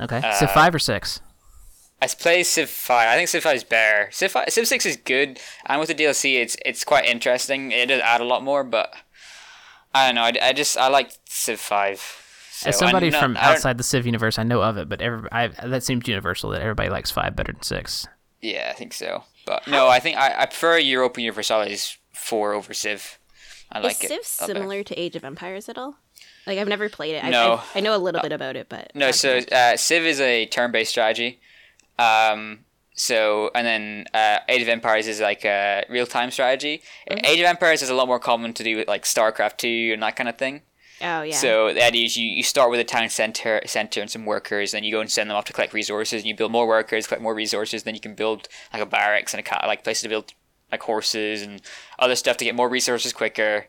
Okay, uh, Civ five or six? I play Civ Five. I think Civ Five is better. Civ Five, Civ Six is good, and with the DLC, it's it's quite interesting. It does add a lot more, but I don't know. I, I just I like Civ Five. So, As somebody not- from outside the Civ universe, I know of it, but every, I, that seems universal that everybody likes five better than six. Yeah, I think so. But no, I think I, I prefer Europa Universalis four over Civ. I like Is it. Civ a better. similar to Age of Empires at all? Like I've never played it. I, No. I, I know a little bit about it, but No, so uh, Civ is a turn-based strategy. Um, so and then uh, Age of Empires is like a real-time strategy. Age of Empires is a lot more common to do with like StarCraft two and that kind of thing. oh yeah. So that is you, you start with a town center center and some workers, then you go and send them off to collect resources, and you build more workers, collect more resources, then you can build like a barracks and a like places to build like horses and other stuff to get more resources quicker,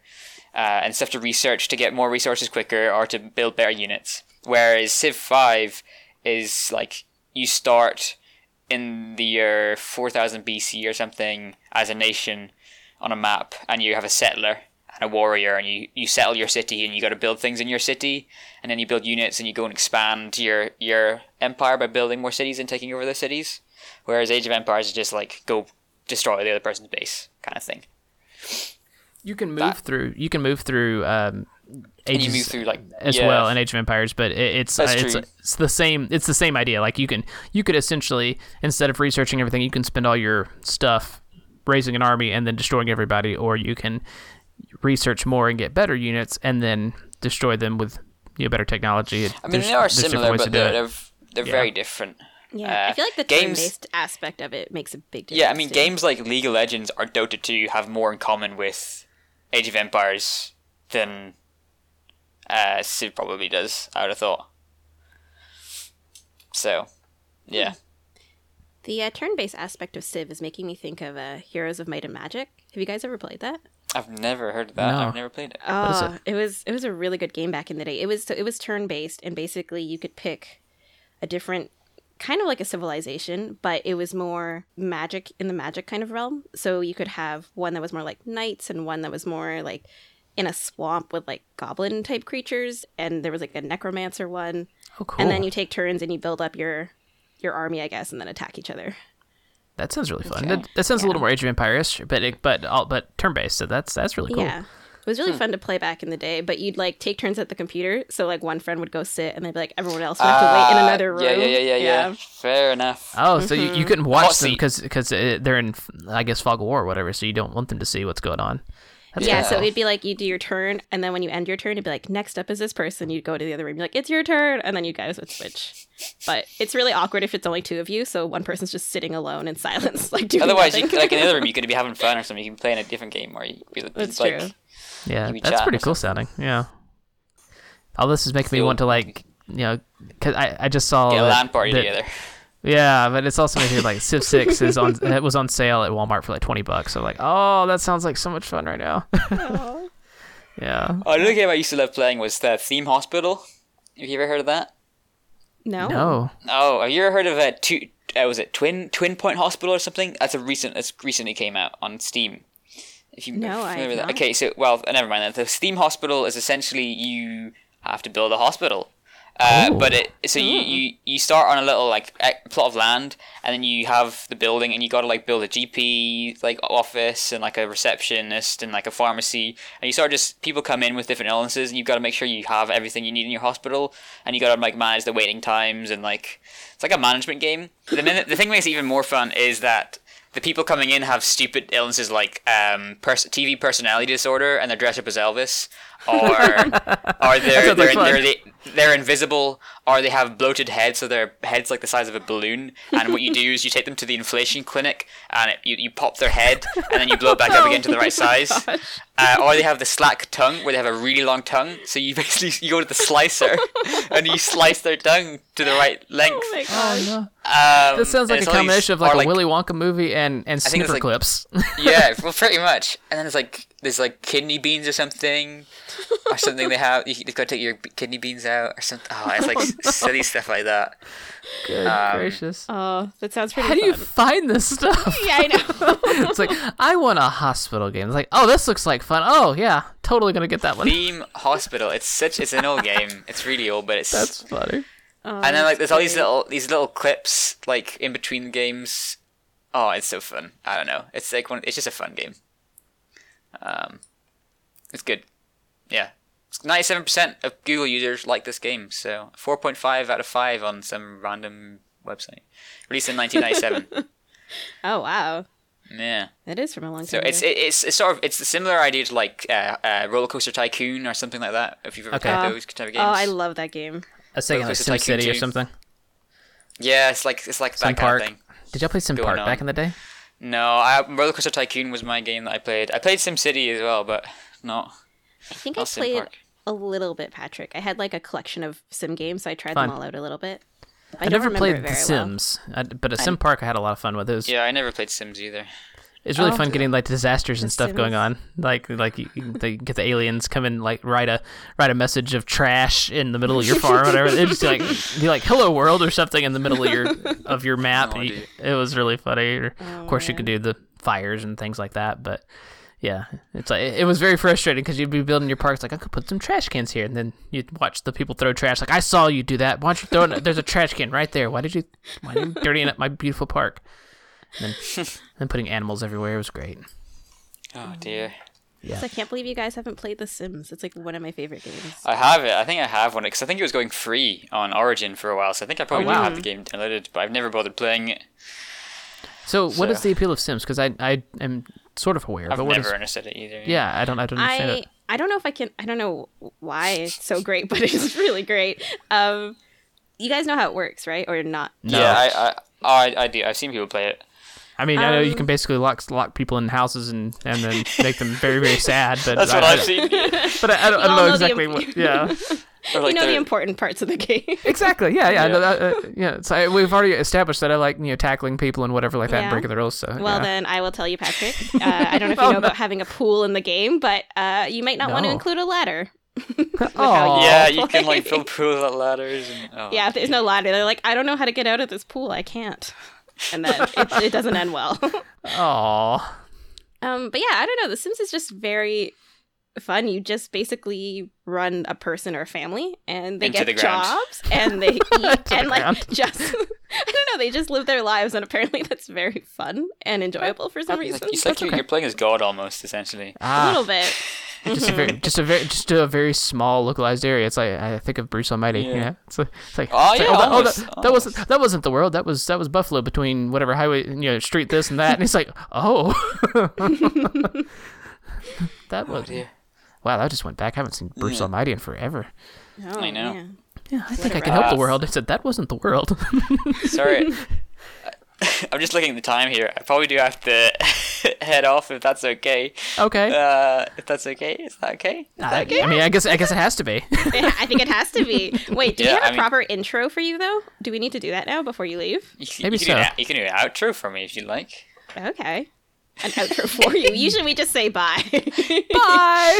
uh, and stuff to research to get more resources quicker or to build better units. Whereas Civ Five is like you start in the year four thousand BC or something as a nation on a map, and you have a settler and a warrior, and you, you settle your city, and you got to build things in your city, and then you build units, and you go and expand your your empire by building more cities and taking over the cities. Whereas Age of Empires is just like go destroy the other person's base kind of thing. You can move That- through. You can move through um, And ages you move through like as yeah. well in Age of Empires, but it, it's uh, it's, it's the same. It's the same idea. Like you can you could essentially instead of researching everything, you can spend all your stuff raising an army and then destroying everybody, or you can research more and get better units and then destroy them with you know, better technology. I mean, There's- they are similar, but they're they're, they're Yeah. very different. yeah, I uh, feel like the games- turn-based aspect of it makes a big difference. Yeah, I mean, too. games like League of Legends or Dota 2 have more in common with Age of Empires than uh, Civ probably does, I would have thought. So, yeah. The uh, turn-based aspect of Civ is making me think of uh, Heroes of Might and Magic. Have you guys ever played that? I've never heard of that. No. I've never played it. Oh, it? it was it was a really good game back in the day. It was so it was turn based, and basically you could pick a different kind of like a civilization, but it was more magic in the magic kind of realm. So you could have one that was more like knights, and one that was more like in a swamp with like goblin type creatures, and there was like a necromancer one. Oh, cool. And then you take turns and you build up your your army, I guess, and then attack each other. that sounds really fun. Okay. That, that sounds a little more Age of Empires, but it, but all, but turn based. So that's that's really cool. Yeah. It was really hmm. fun to play back in the day, but you'd like take turns at the computer. So like one friend would go sit, and they'd be like, everyone else would have to wait in Ah, another room. Yeah, yeah, yeah, yeah, yeah. Fair enough. Oh, so you, you mm-hmm. couldn't watch Hot them because because uh, they're in I guess fog of war or whatever, so you don't want them to see what's going on. That's Yeah, Yeah. so it'd be like you do your turn, and then when you end your turn, it'd be like, next up is this person. You'd go to the other room, you're like, it's your turn, and then you guys would switch. But it's really awkward if it's only two of you, so one person's just sitting alone in [laughs] silence, like doing Otherwise, you, like in the other room, you [laughs] could be having fun or something. You can play in a different game, or you could be like, That's like true. Yeah, that's pretty cool sounding. Yeah. All this is making me want to like you know because I, I just saw get a that- LAN party that- together. Yeah, but it's also making me like Civ Six [laughs] is on it was on sale at Walmart for like twenty bucks. So like, oh, that sounds like so much fun right now. [laughs] yeah. Oh, another game I used to love playing was the Theme Hospital. Have you ever heard of that? no. No. Oh, have you ever heard of a two? Uh, was it Twin Twin Point Hospital or something? That's a recent. That's recently came out on Steam. If you No, I familiar with have that. not. Okay, so well, never mind. That the Theme Hospital is essentially you have to build a hospital. Uh, Oh. but it so you, you you start on a little like plot of land and then you have the building and you got to like build a GP like office and like a receptionist and like a pharmacy and you start just people come in with different illnesses and you've got to make sure you have everything you need in your hospital and you got to like manage the waiting times and like it's like a management game. The minute the thing that makes it even more fun is that the people coming in have stupid illnesses like um, pers- TV personality disorder and they're dressed up as Elvis, or or they're they're, fun. they're, they, they're invisible, or they have bloated heads, so their heads like the size of a balloon. And what you do is you take them to the inflation clinic and it, you, you pop their head and then you blow it back up [laughs] again to the right size. Uh, or they have the slack tongue where they have a really long tongue, so you [laughs] basically you go to the slicer [laughs] and you slice their tongue to the right length. Oh my Oh gosh. no. Um, This sounds like a it's all these- combination of like or, a Willy Wonka movie and and think it's snipper like- clips. yeah, well, pretty much. And then there's like there's like kidney beans or something, or something they have. You just gotta take your kidney beans out or something. Oh, it's like [laughs] silly stuff like that. Good Um, gracious. Oh, that sounds pretty How do you find this stuff? [laughs] yeah, I know. [laughs] it's like I want a hospital game. It's like, oh, this looks like fun. Oh yeah, totally gonna get that one. Theme Hospital. It's such it's an old game. It's really old, but it's That's funny. Oh, and then like there's all these little these little clips like in between games. Oh, it's so fun. I don't know. It's like one. It's just a fun game. Um, it's good. Yeah. Ninety-seven percent of Google users like this game, so four point five out of five on some random website. Released in nineteen ninety-seven. [laughs] Oh wow, yeah. it is from a long So time. it's ago. it, it's it's sort of it's a similar idea to like uh, uh, Roller Coaster Tycoon or something like that. If you've ever Okay. played Oh. those type of games. oh, I love that game. I was thinking like Coaster Tycoon SimCity or something. yeah, it's like it's like Sim that kind Park. of thing. Did y'all play Sim Going Park on. back in the day? No, I, Roller Coaster Tycoon was my game that I played. I played SimCity as well, but not. I think not I played Park. a little bit, Patrick. I had like a collection of sim games, so I tried Fun. them all out a little bit. I, I, never played The very well. Sims, I, but a Sim Park I had a lot of fun with. It was, Yeah, I never played Sims either. it's really Oh. fun getting like disasters and The stuff going on. Like like you, you- they get the aliens come and like write a write a message of trash in the middle of your farm, or whatever. They just like [laughs] be like "Hello World" or something in the middle of your of your [laughs] map. No You- it was really funny. Or, Oh, of course, you could oh, do the fires and things like that, but. Yeah, it's like it was very frustrating because you'd be building your parks like I could put some trash cans here, and then you'd watch the people throw trash. Like I saw you do that. Why don't you throw it? There's a trash can right there. Why did you? Why did you [laughs] dirtying up my beautiful park? And then, [laughs] then putting animals everywhere was great. Oh dear. Yeah. So I can't believe you guys haven't played The Sims. It's like one of my favorite games. I have it. I think I have one because I think it was going free on Origin for a while. So I think I probably Oh, wow. do have the game downloaded, but I've never bothered playing it. So, what is the appeal of Sims? Because I I am sort of aware, I've but what never is? understood it either. Yeah, I don't I don't understand I it. I don't know if I can. I don't know why it's so great, [laughs] but it's really great. Um, you guys know how it works, right? Or not? No. Yeah, I, I, oh, I, I do. I've seen people play it. I mean, I know you Um, can basically lock lock people in houses and and then make them very very [laughs] sad, but That's I, what I- I've seen. [laughs] But I, I don't, I don't know know exactly imp- what. Yeah, [laughs] like you know the they're- important parts of the game. exactly. Yeah, yeah, Yeah. no, that, uh, yeah. So I, we've already established that I like you know tackling people and whatever like that, and breaking the rules. So Well, yeah. then I will tell you, Patrick. Uh, I don't know if you Oh, know no. about having a pool in the game, but uh, you might not want to include a ladder. Aw. Yeah, you can like build pools at ladders. And, oh. Yeah, if there's no ladder, they're like, I don't know how to get out of this pool. I can't. And then it, it doesn't end well. [laughs] Aw. Um, but yeah, I don't know. The Sims is just very fun. You just basically run a person or a family, and they Into get the jobs, and they [laughs] eat, the and like ground. just [laughs] I don't know. They just live their lives, and apparently that's very fun and enjoyable for some reason. it's like you're, okay. you're playing as God almost, essentially. a Ah. little bit. [laughs] just a very, [laughs] just a very, just a very small localized area. It's like I think of Bruce Almighty. Yeah, Yeah. it's like, it's like, Oh, it's like, yeah, that, almost, that, that wasn't that wasn't the world. That was that was Buffalo between whatever highway, you know, street this and that. And he's like, oh, that Oh was dear. wow. That just went back. I haven't seen Bruce Yeah. Almighty in forever. Oh, I know. man. Yeah, I think I can help the world. I said that wasn't the world. [laughs] Sorry. [laughs] I'm just looking at the time here. I probably do have to [laughs] head off if that's okay. okay. Uh, if that's okay, is that okay? Is I, that okay? I mean, I guess I guess it has to be. I think it has to be. Wait, do Yeah, we have a I mean- proper intro for you though? Do we need to do that now before you leave? You, can- Maybe you can do so. an- you can do an outro for me if you like. Okay. An outro for you. Usually we just say bye. Bye.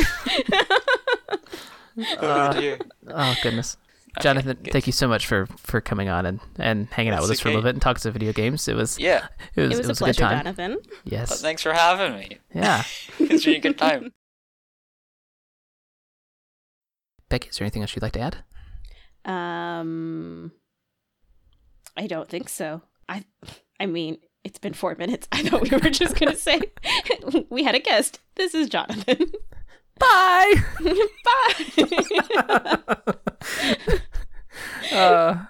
oh dear. Oh goodness. Jonathan, thank you so much for, for coming on and, and hanging out That's with us for a little bit and talking some video games. It was Yeah. it was, it was, a good pleasure, time. Jonathan. Well, Yes. thanks for having me. Yeah. [laughs] it's been a good time. [laughs] Becky, is there anything else you'd like to add? Um I don't think so. I I mean, it's been 4 minutes. [laughs] I thought we were just going to say we had a guest. This is Jonathan. Bye. [laughs] Bye. [laughs] uh,